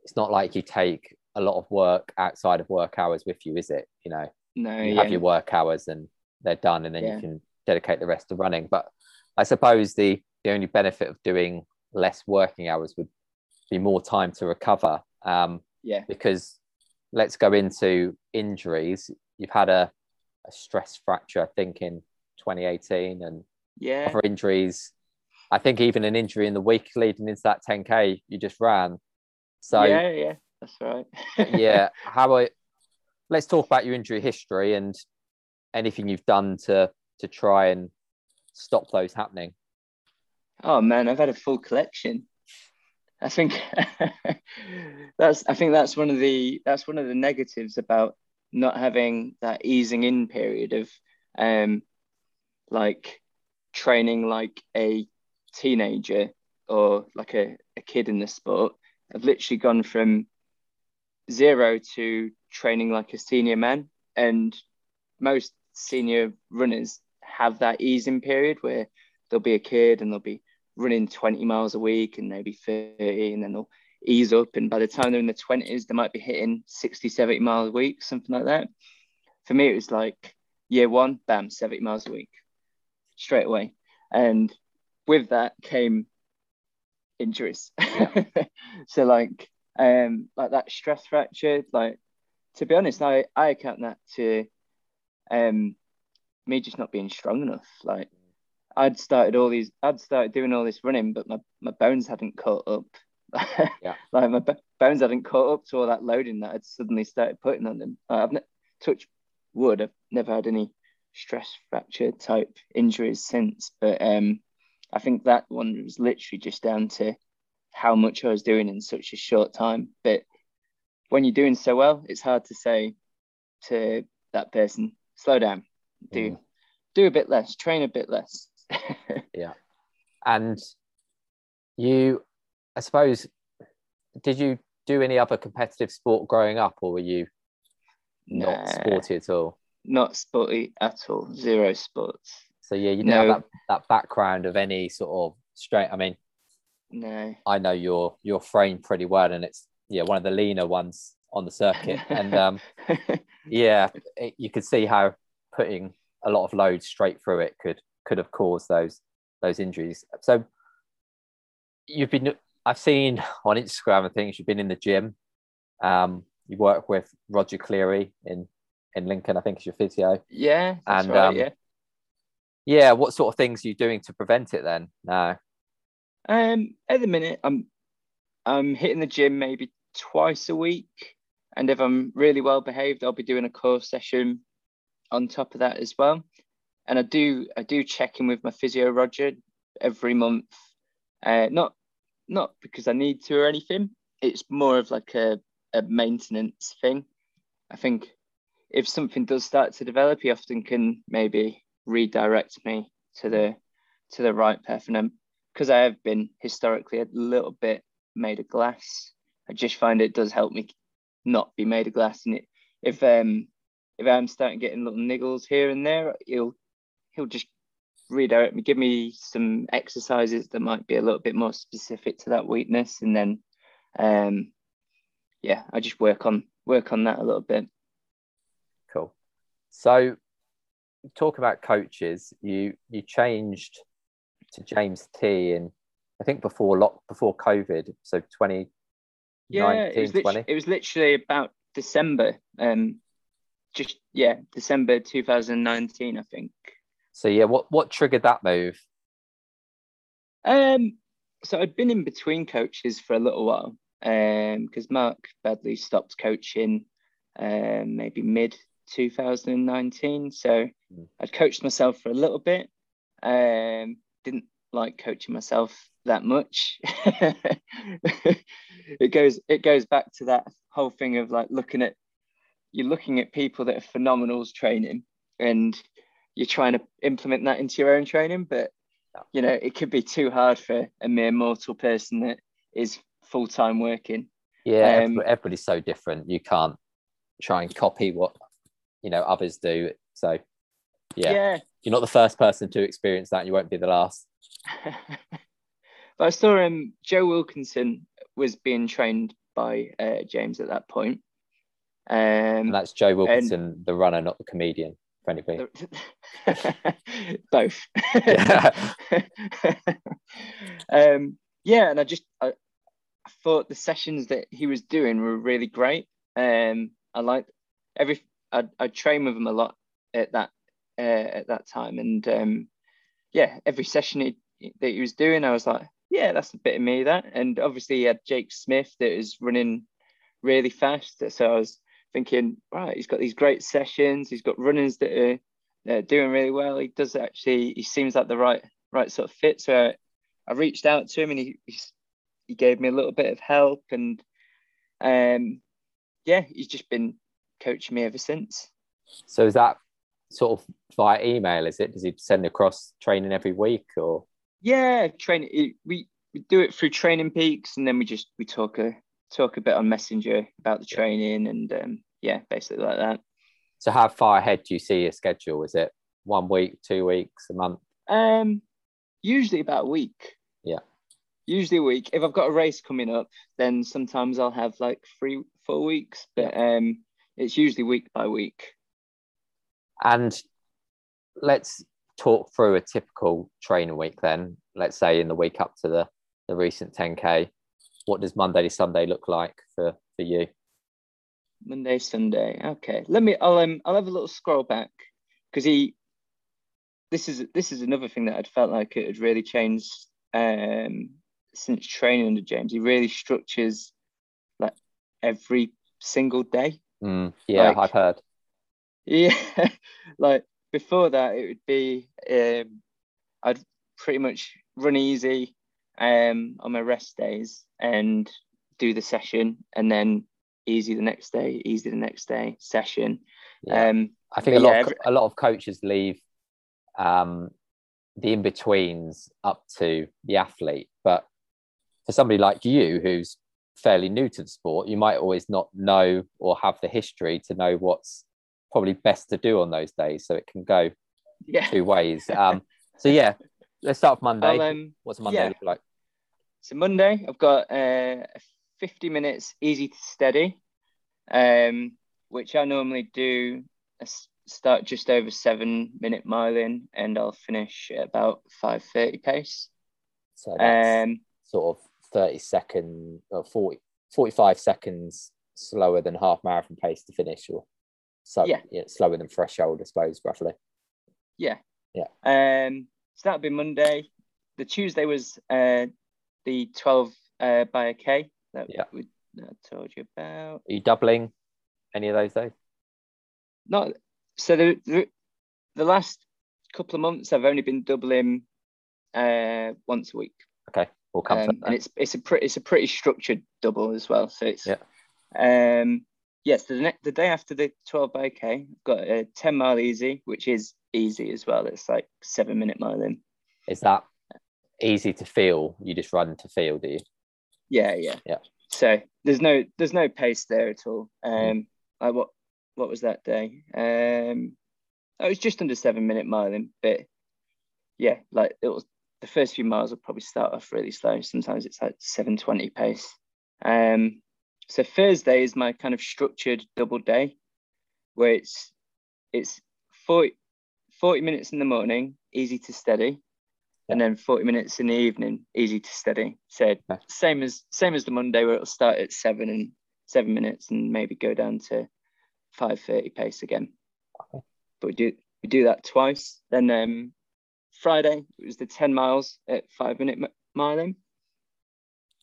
it's not like you take a lot of work outside of work hours with you, is it? You know, No, you yeah, have your work hours and they're done, and then Yeah. you can dedicate the rest to running. But I suppose the the only benefit of doing less working hours would be more time to recover. Um, yeah, because let's go into injuries. You've had a, a stress fracture, I think, in 2018 and Yeah, other injuries. I think even an injury in the week leading into that 10k you just ran. So yeah, yeah, that's right. yeah, *laughs* how about let's talk about your injury history and anything you've done to to try and stop those happening. Oh man, I've had a full collection. I think *laughs* that's I think that's one of the that's one of the negatives about not having that easing in period of um like training like a teenager or like a, a kid in the sport. I've literally gone from zero to training like a senior man. And most senior runners have that easing period where there'll be a kid and they'll be running 20 miles a week and maybe 30 and then they'll ease up. And by the time they're in the 20s they might be hitting 60 70 miles a week something like that. For me it was like year one bam 70 miles a week straight away. And with that came injuries. *laughs* So like um like that stress fracture like to be honest i i account that to um me just not being strong enough like I'd started all these, I'd started doing all this running, but my, my bones hadn't caught up. *laughs* Yeah. like my b- bones hadn't caught up to all that loading that I'd suddenly started putting on them. Uh, I've ne- touched wood. I've never had any stress fracture type injuries since, but um, I think that one was literally just down to how much I was doing in such a short time. But when you're doing so well, it's hard to say to that person, slow down, do Mm. do a bit less, train a bit less. *laughs* Yeah. And you, I suppose, did you do any other competitive sport growing up, or were you not Nah. sporty at all? Not sporty at all. Zero sports. So yeah, you didn't No. have that, that background of any sort of straight. I mean, No. I know your your frame pretty well, and it's yeah one of the leaner ones on the circuit, and um, *laughs* yeah, it, you could see how putting a lot of load straight through it could could have caused those those injuries. So you've been I've seen on Instagram and things you've been in the gym. Um, you work with Roger Cleary in in Lincoln, I think is your physio. yeah, And, right. um, yeah. Yeah, what sort of things are you doing to prevent it then? No. Um, at the minute, I'm I'm hitting the gym maybe twice a week, and if I'm really well behaved, I'll be doing a core session on top of that as well. And I do I do check in with my physio Roger every month. Uh, not not because I need to or anything. It's more of like a a maintenance thing. I think if something does start to develop, he often can maybe redirect me to the to the right path. And I'm because I have been historically a little bit made of glass. I just find it does help me not be made of glass. And it, if um if I'm starting getting little niggles here and there, he'll he'll just redirect me, give me some exercises that might be a little bit more specific to that weakness, and then um yeah, I just work on work on that a little bit. Cool. So talk about coaches. You you changed to James Thie in I think before lock before COVID. So 20, Yeah, it was, 20. it was literally about December. Um, just yeah, December 2019, I think. So yeah, what what triggered that move? Um, so I'd been in between coaches for a little while. Um, because Mark Badley stopped coaching, um, maybe mid 2019. So Mm. I'd coached myself for a little bit. Um, didn't like coaching myself that much. *laughs* it goes it goes back to that whole thing of like looking at you're looking at people that are phenomenals training and you're trying to implement that into your own training, but you know it could be too hard for a mere mortal person that is full time working. Yeah, Um, everybody's so different. You can't try and copy what you know others do. So yeah, yeah. You're not the first person to experience that. You won't be the last. *laughs* but I saw him. Joe Wilkinson was being trained by uh, James at that point. Um, And that's Joe Wilkinson, the runner, not the comedian. For anybody. *laughs* both. Yeah. *laughs* um, yeah, and I just I, I thought the sessions that he was doing were really great. Um, I liked every I I train with him a lot at that uh, at that time, and um, yeah, every session he, that he was doing, I was like, yeah, that's a bit of me that. And obviously, he had Jake Smith that was running really fast, so I was thinking, right, he's got these great sessions, he's got runners that are uh, doing really well. He does actually, he seems like the right right sort of fit. So I, reached out to him, and he, he he gave me a little bit of help, and um, yeah, he's just been coaching me ever since. So is that sort of via email? Is it? Does he send across training every week or? Yeah, training. We we do it through TrainingPeaks, and then we just we talk a talk a bit on Messenger about the training, and um, yeah, basically like that. So how far ahead do you see your schedule? Is it one week, two weeks, a month? Um, usually about a week. Yeah. Usually a week. If I've got a race coming up, then sometimes I'll have like three, four weeks. But um, it's usually week by week. And let's talk through a typical training week then. Let's say in the week up to the, the recent 10K. What does Monday to Sunday look like for, for you? Monday, Sunday. Okay. Let me I'll um I'll have a little scroll back because he this is this is another thing that I'd felt like it had really changed um since training under James. He really structures like every single day. Mm, yeah, Like- I've heard. Yeah, *laughs* like before that, it would be um, I'd pretty much run easy um, on my rest days and do the session, and then easy the next day, easy the next day, session. Yeah. Um, I think a lot, yeah, of, every- a lot of coaches leave um, the in betweens up to the athlete. But for somebody like you, who's fairly new to the sport, you might always not know or have the history to know what's probably best to do on those days. So it can go yeah. two ways. *laughs* Um, so yeah, let's start with Monday. Um, What's Monday yeah. look like? So Monday, I've got uh, 50 minutes easy to steady, um, which I normally do. I start just over seven minute miling, and I'll finish at about 5:30 pace. So Um, sort of 30 second or 40, 45 seconds slower than half marathon pace to finish or so Yeah. slower than threshold, I suppose, roughly. yeah, Yeah. Um, so that would be Monday. The Tuesday was uh, the 12 uh, by a K that Yeah. we that I told you about. Are you doubling any of those days? Not so the, the the last couple of months I've only been doubling uh, once a week. Okay, we'll come um, and it's it's a pretty it's a pretty structured double as well. So it's Yeah. Um, yes, the next the day after the twelve by K, I've got a ten mile easy, which is easy as well. It's like seven minute mile in. Is that easy to feel? You just run to feel, do you? Yeah, yeah, Yeah. So there's no there's no pace there at all. Um, like what what was that day? Um, it was just under seven minute mile in, but yeah, like it was the first few miles will probably start off really slow. Sometimes it's like 720 pace. Um, so Thursday is my kind of structured double day where it's it's 40, 40 minutes in the morning, easy to steady, and then 40 minutes in the evening, easy to steady. So Okay. same as same as the Monday where it'll start at seven and seven minutes and maybe go down to 530 pace again. Okay. But we do we do that twice. Then um Friday it was the 10 miles at five minute m- miling.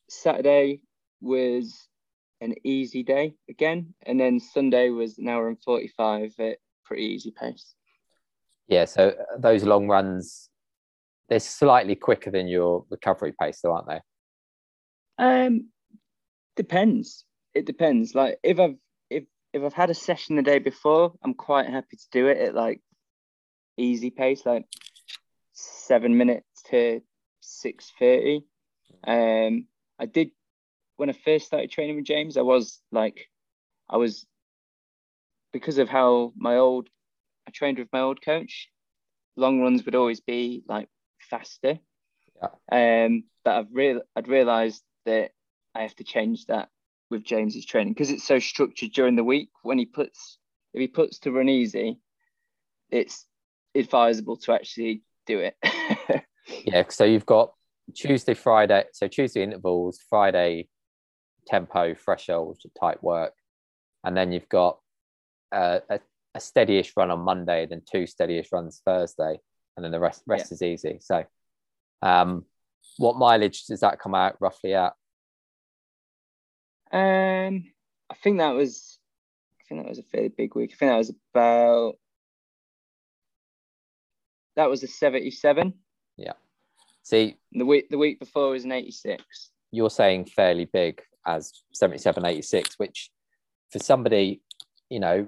Saturday was an easy day again, and then Sunday was an hour and 45 at pretty easy pace. Yeah, so those long runs, they're slightly quicker than your recovery pace, though, aren't they? Um, depends. It depends. Like if I've if if I've had a session the day before, I'm quite happy to do it at like easy pace, like seven minutes to six thirty. Um, I did when I first started training with James. I was like, I was because of how my old I trained with my old coach. Long runs would always be like faster. Yeah. Um, but I've real I'd realised that I have to change that with James's training because it's so structured during the week. When he puts if he puts to run easy, it's advisable to actually do it. *laughs* Yeah, so you've got Tuesday, Friday, so Tuesday intervals, Friday tempo, threshold type work, and then you've got uh, a, a steadyish run on Monday, then two steadyish runs Thursday, and then the rest rest is easy. So, um, what mileage does that come out roughly at? Um, I think that was, I think that was a fairly big week. I think that was about, that was a seventy-seven. Yeah. See, The week, the week before was an eighty-six. you're saying fairly big as 77, 86, which for somebody, you know,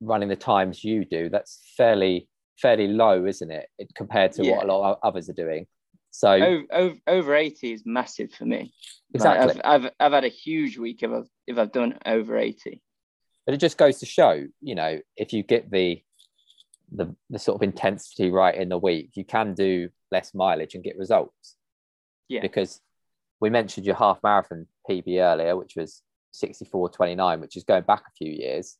running the times you do, that's fairly fairly low, isn't it, it compared to what a lot of others are doing? So Over, over, over eighty is massive for me. Like, exactly. I've, I've, I've had a huge week if I've, if I've done over eighty. but it just goes to show you know if you get the the the sort of intensity right in the week you can do less mileage and get results Yeah. because we mentioned your half marathon pb earlier which was 64.29 which is going back a few years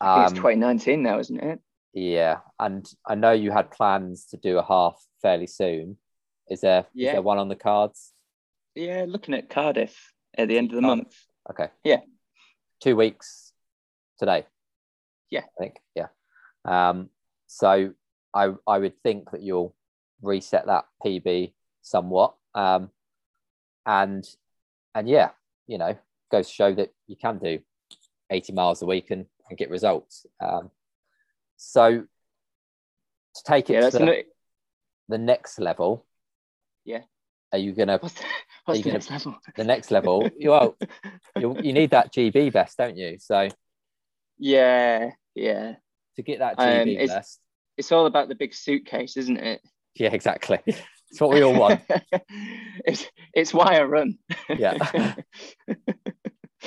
Um, it's 2019 now, isn't it? yeah and i know you had plans to do a half fairly soon is there is Yeah. there one on the cards Yeah, looking at Cardiff at the end of the Cardiff. month. okay Yeah. two weeks today Yeah. i think yeah um so i i would think that you'll reset that pb somewhat um and and yeah you know goes to show that you can do 80 miles a week and, and get results um so to take it Yeah, to the, the next level Yeah. are you gonna what's the, what's you the gonna- next level? the next level you *laughs* well you, you need that gb vest don't you so yeah, yeah. to get that Um, gb it's- vest It's all about the big suitcase, isn't it? Yeah, exactly. *laughs* It's what we all want. *laughs* it's it's why I run. Yeah. *laughs*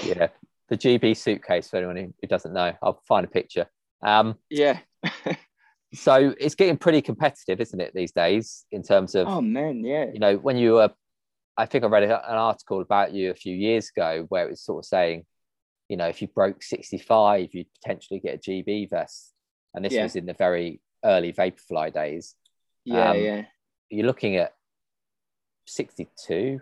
yeah. The GB suitcase, for anyone who- doesn't know, I'll find a picture. Um, yeah. *laughs* so it's getting pretty competitive, isn't it, these days, in terms of, oh man, yeah. you know, when you were, I think I read an article about you a few years ago where it was sort of saying, you know, if you broke 65, you'd potentially get a GB vest. And this Yeah. was in the very early Vaporfly days. Yeah, um, yeah. You're looking at 62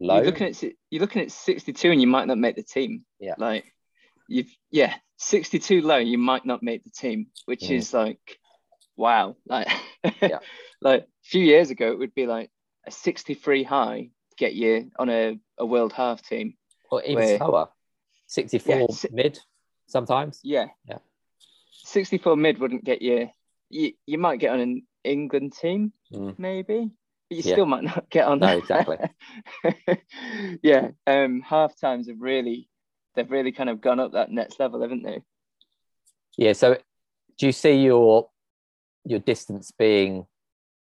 low. You're looking at you're looking at 62 and you might not make the team. Yeah. Like you've yeah, 62 low, you might not make the team, which Mhm. is like wow. Like *laughs* Yeah. like a few years ago it would be like a 63 high to get you on a, a world half team. or even where- slower 64 Yeah, si- mid sometimes Yeah. Yeah. 64 mid wouldn't get you you, you might get on an England team, Mm. maybe, but you Yeah. still might not get on No, that. exactly. *laughs* yeah. Um half times have really they've really kind of gone up that next level, haven't they? yeah so do you see your your distance being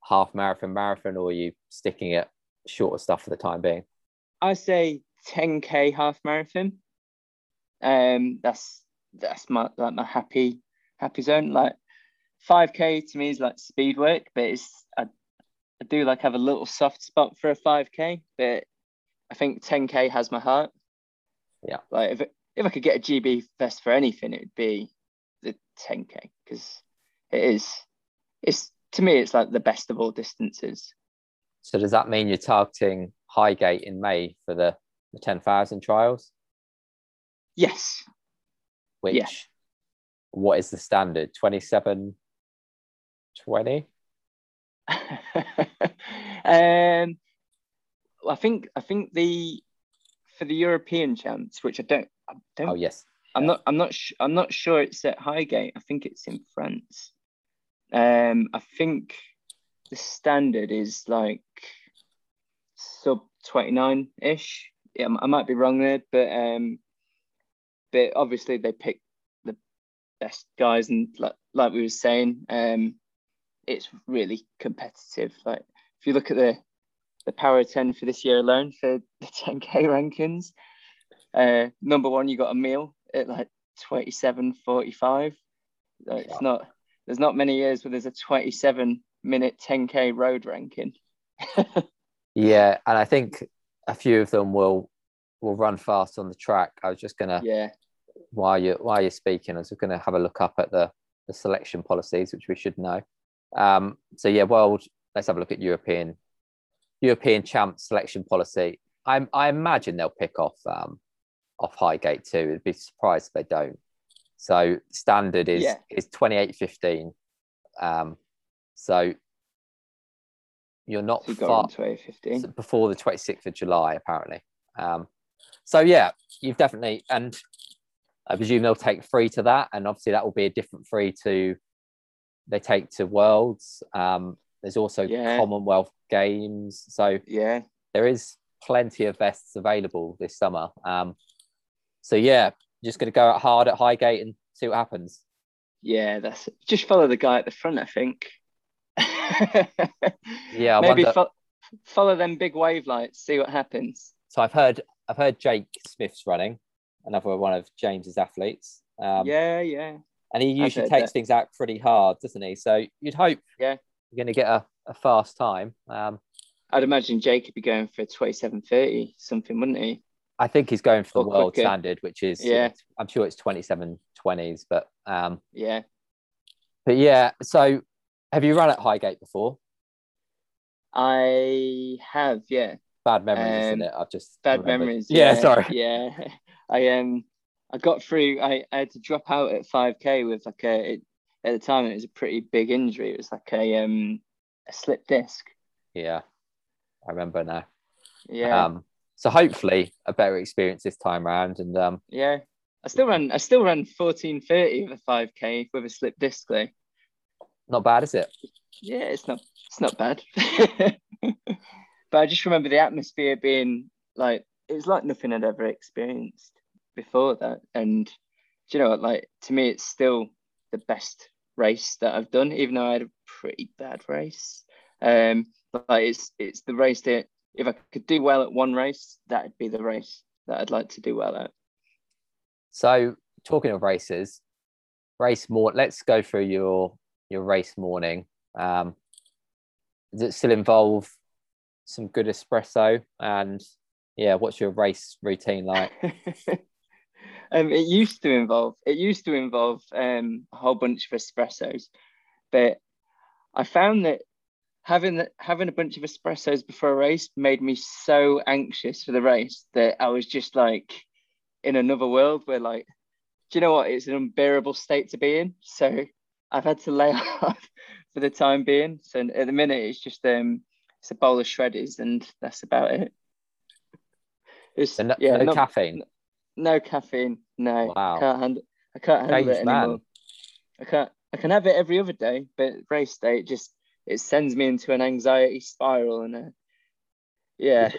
half marathon marathon or are you sticking at shorter stuff for the time being I say 10k half marathon. Um, that's that's my like my happy happy zone. Like 5k to me is like speed work, but it's I, I do like have a little soft spot for a 5k, but I think 10k has my heart. Yeah. Like if it, if I could get a GB vest for anything, it would be the 10k because it is it's to me it's like the best of all distances. so does that mean you're targeting highgate in may for the, the 10000 trials Yes. which Yeah. what is the standard 27 20 *laughs* um, I think I think the for the European champs, which I don't, I don't, oh yes I'm not, I'm not, sh- I'm not sure it's at Highgate. I think it's in France. Um, I think the standard is like sub 29 ish. Yeah, I might be wrong there, but um, but obviously they pick the best guys, and like like we were saying, um, it's really competitive. Like if you look at the the Power of 10 for this year alone for *laughs* the 10k rankings, uh, number one you got Emile at like 27.45. Like, Yeah. It's not. There's not many years where there's a 27 minute 10k road ranking. *laughs* yeah and i think a few of them will will run fast on the track i was just gonna Yeah, while you while you're speaking, I was going to have a look up at the the selection policies, which we should know. Um, so yeah, world. Let's have a look at European European champ selection policy. I I imagine they'll pick off um, off Highgate too. I'd be surprised if they don't. So standard is Yeah. is twenty eight fifteen. Um, so you're not So far on to A15. so before the twenty sixth of July, apparently. Um, so yeah, you've definitely and I presume they'll take free to that, and obviously that will be a different free to they take to Worlds. Um, there's also Yeah. Commonwealth Games, so Yeah. there is plenty of vests available this summer. Um, so yeah, just going to go out hard at Highgate and see what happens. Yeah, that's just follow the guy at the front, I think. *laughs* Yeah, I Maybe fo- follow them big Wavelights, see what happens. So I've heard I've heard Jake Smith's running, another one of James's athletes. Um, yeah, yeah. And he usually takes that. things out pretty hard, doesn't he? So you'd hope Yeah. you're going to get a, a fast time. Um, I'd imagine Jake could be going for 27.30 something, wouldn't he? I think he's going for the world quicker. standard, which is Yeah. I'm sure it's 27 20s, but um, Yeah. but yeah. So have you run at Highgate before? I have, yeah. Bad memories, isn't Um, it? I've just Bad remembered. memories. Yeah, sorry. Yeah. *laughs* I um I got through I, I had to drop out at 5k with like a it, at the time it was a pretty big injury. It was like a um a slip disc. Yeah, I remember now. Yeah. Um, so hopefully a better experience this time around, and um, yeah. I still ran I still ran 14.30 with a 5k with a slip disc though. not bad, is it? Yeah, it's not it's not bad. *laughs* but I just remember the atmosphere being like it was like nothing I'd ever experienced before that. And do you know what? Like to me, it's still the best race that I've done, even though I had a pretty bad race. Um, but like, it's it's the race that if I could do well at one race, that'd be the race that I'd like to do well at. So talking of races, race more. Let's go through your your race morning. Um, does it still involve some good espresso? And yeah, what's your race routine like? *laughs* um, it used to involve it used to involve um, a whole bunch of espressos, but I found that having having a bunch of espressos before a race made me so anxious for the race that I was just like in another world where like, do you know what? It's an unbearable state to be in. So I've had to lay *laughs* off for the time being. So at the minute, it's just um, it's a bowl of Shreddies, and that's about it. It's So no, yeah, no not- caffeine. No caffeine. No, Wow. I can't handle. I can't handle it man. anymore. I can't. I can have it every other day, but race day it just it sends me into an anxiety spiral, and uh, yeah,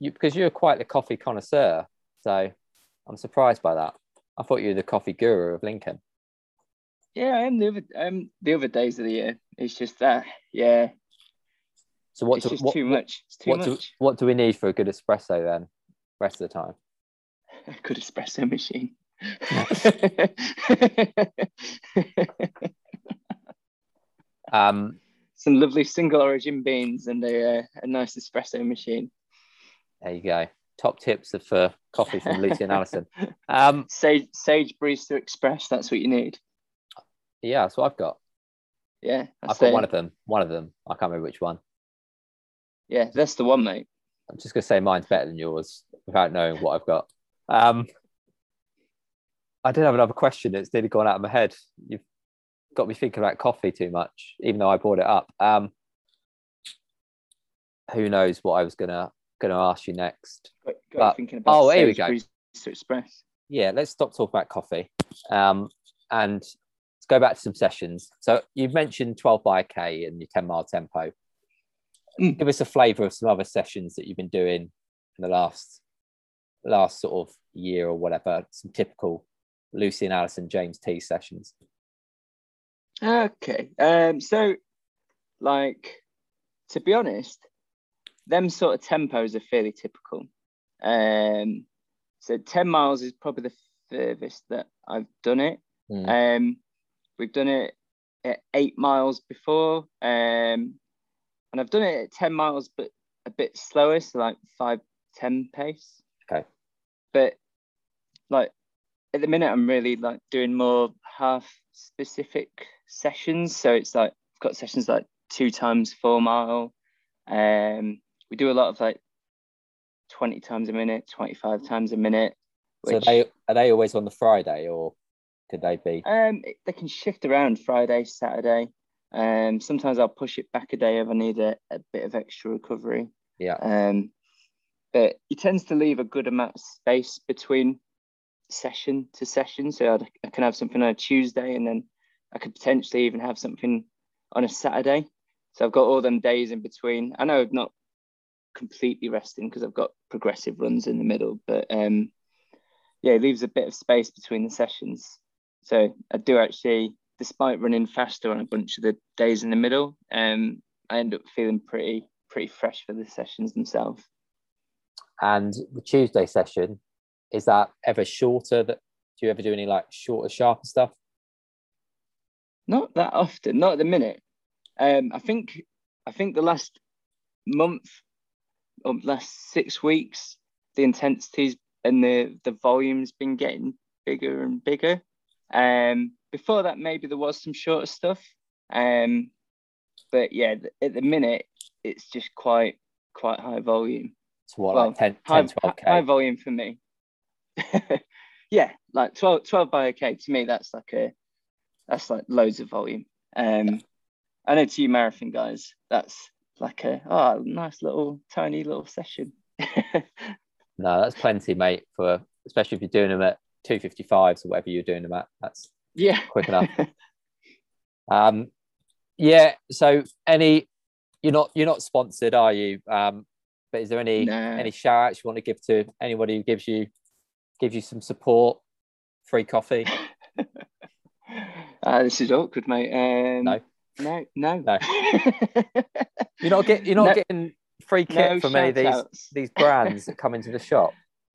You because you're quite the coffee connoisseur, so I'm surprised by that. I thought you were the coffee guru of Lincoln. yeah. I am the other. Um, the other days of the year. It's just that. Yeah, So what it's do, just what, too much. It's too what do much. what do we need for a good espresso then? Rest of the time. A *laughs* good espresso machine. *laughs* Um, Some lovely single origin beans and a uh, a nice espresso machine. there you go. Top tips of for coffee from Lucian Allison. *laughs* Um, Sage Sage Barista Express. That's what you need. yeah, that's what I've got. Yeah, I've got it. one of them. One of them. I can't remember which one. Yeah, that's the one, mate. I'm just gonna say mine's better than yours without knowing what I've got. Um, I did have another question that's nearly gone out of my head. You've got me thinking about coffee too much, even though I brought it up. Um, who knows what I was gonna gonna ask you next? Got, got But- oh, here we go. Barista Express. Yeah, let's stop talking about coffee. Um, and let's go back to some sessions. So you've mentioned 12 by K and your 10 mile tempo. Mm. Give us a flavour of some other sessions that you've been doing in the last last sort of year or whatever. Some typical Lucian Allison James Thie sessions. Okay. Um. So, like, to be honest, them sort of tempos are fairly typical. Um. So ten miles is probably the furthest that I've done it. Mm. Um. We've done it at eight miles before. Um. And I've done it at ten miles, but a bit slower, so like five ten pace. Okay. But like at the minute I'm really like doing more half specific sessions. So it's like I've got sessions like two times four mile. Um we do a lot of like 20 times a minute, 25 times a minute. So Which they are they always on the Friday or could they be? Um, they can shift around Friday, Saturday. Um, sometimes I'll push it back a day if I need a, a bit of extra recovery. Yeah. Um, but he tends to leave a good amount of space between session to session. So I'd, I can have something on a Tuesday and then I could potentially even have something on a Saturday. So I've got all them days in between. I know I'm not completely resting because I've got progressive runs in the middle, but um, yeah, it leaves a bit of space between the sessions. So I do actually, despite running faster on a bunch of the days in the middle, um, I end up feeling pretty pretty fresh for the sessions themselves. And the Tuesday session, is that ever shorter? That do you ever do any like shorter, sharper stuff? Not that often, not at the minute. Um, I think I think the last month or last six weeks, the intensities and the the volume's been getting bigger and bigger. Um, before that, maybe there was some shorter stuff. Um, but yeah, at the minute, it's just quite quite high volume. To what, Well, like 10, High, 10 12k? high volume for me. *laughs* yeah, like 12, 12 by a K to me, that's like a that's like loads of volume. Um, I know to you marathon guys, that's like a oh nice little tiny little session. *laughs* No, that's plenty, mate. For especially if you're doing them at 255s or whatever you're doing them at. That's yeah, quick enough. *laughs* Um, yeah. So any, you're not you're not sponsored, are you? Um, but is there any Nah. any shout outs you want to give to anybody who gives you gives you some support, free coffee? uh, *laughs* this is awkward, mate. Um, No. no, no, No. *laughs* You're not get you're not No- getting free kit no from any of these shout-outs. these brands that come into the shop.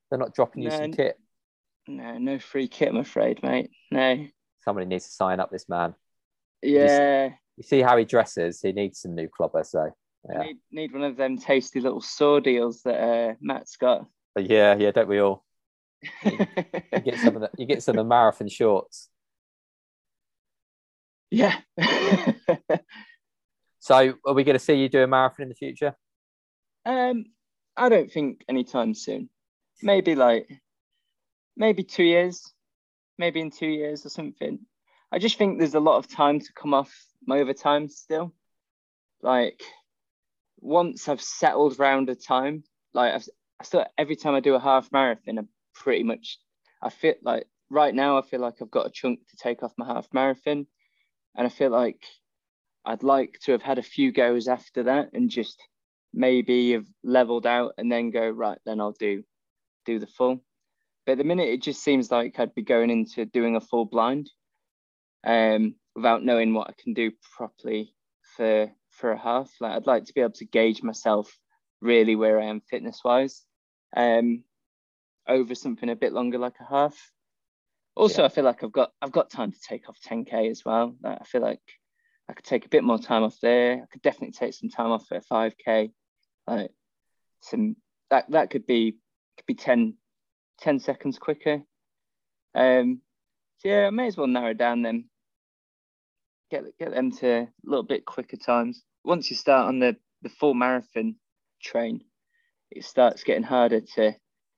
They're not dropping you some kit. No, no free kit, I'm afraid, mate. No. Somebody needs to sign up this man. Yeah. You see how he dresses. He needs some new clobber. So yeah, Need, need one of them tasty little Soar deals that uh, Matt's got. but yeah, yeah. Don't we all? You get some of the you get some of the *laughs* marathon shorts. yeah. So are we going to see you do a marathon in the future? um, I don't think anytime soon. Maybe like, maybe two years, maybe in two years or something. I just think there's a lot of time to come off my overtime still. Like, once I've settled round a time, like I've, I still every time I do a half marathon, I'm pretty much. I feel like right now I feel like I've got a chunk to take off my half marathon, and I feel like I'd like to have had a few goes after that and just maybe have leveled out and then go right. Then I'll do do the full. But at the minute, it just seems like I'd be going into doing a full blind, um, without knowing what I can do properly for for a half. Like I'd like to be able to gauge myself really where I am fitness wise, um, over something a bit longer like a half. Also, I feel like I've got I've got time to take off 10k as well. Like, I feel like I could take a bit more time off there. I could definitely take some time off at 5k. Like some that that could be could be 10, 10 seconds quicker. Um, so yeah, I may as well narrow down them. Get get them to a little bit quicker times. Once you start on the the full marathon train, it starts getting harder to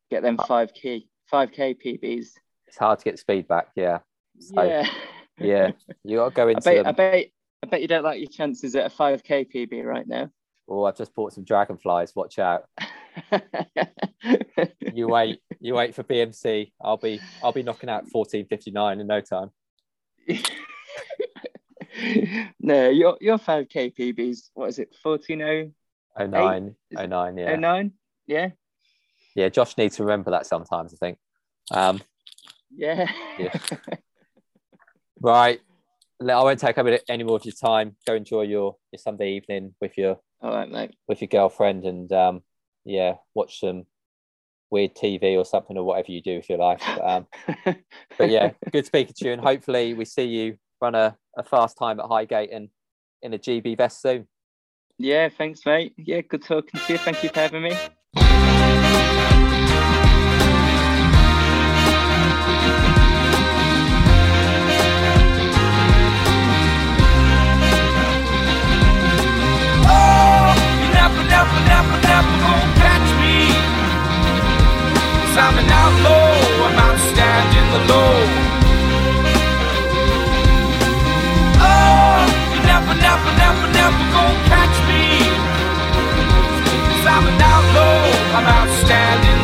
get them ah. five k five k PBs. It's hard to get speed back. Yeah. So, yeah. *laughs* Yeah. You got to go I into. bet, I bet I bet you don't like your chances at a 5k PB right now. Oh, I've just bought some dragonflies. Watch out. *laughs* You wait. You wait for BMC. I'll be. I'll be knocking out fourteen fifty nine in no time. *laughs* *laughs* no, your your 5k PBs, what is it, 1409? Oh nine. Is Oh nine. Yeah. Yeah, Yeah. Josh needs to remember that sometimes. I think. Um. yeah. Yeah. *laughs* Right. I won't take up any more of your time. Go enjoy your, your Sunday evening with your All right, mate. with your girlfriend and um, yeah, watch some weird TV or something or whatever you do with your life. But, um, but yeah, *laughs* good speaking to you, and hopefully we see you run a, a fast time at Highgate and in a GB vest soon. Yeah, thanks, mate. Yeah, good talking to you. Thank you for having me. Oh, never, never, never gonna catch me. I'm an outlaw, I'm outstanding the law. I'm an outlaw, I'm outstanding.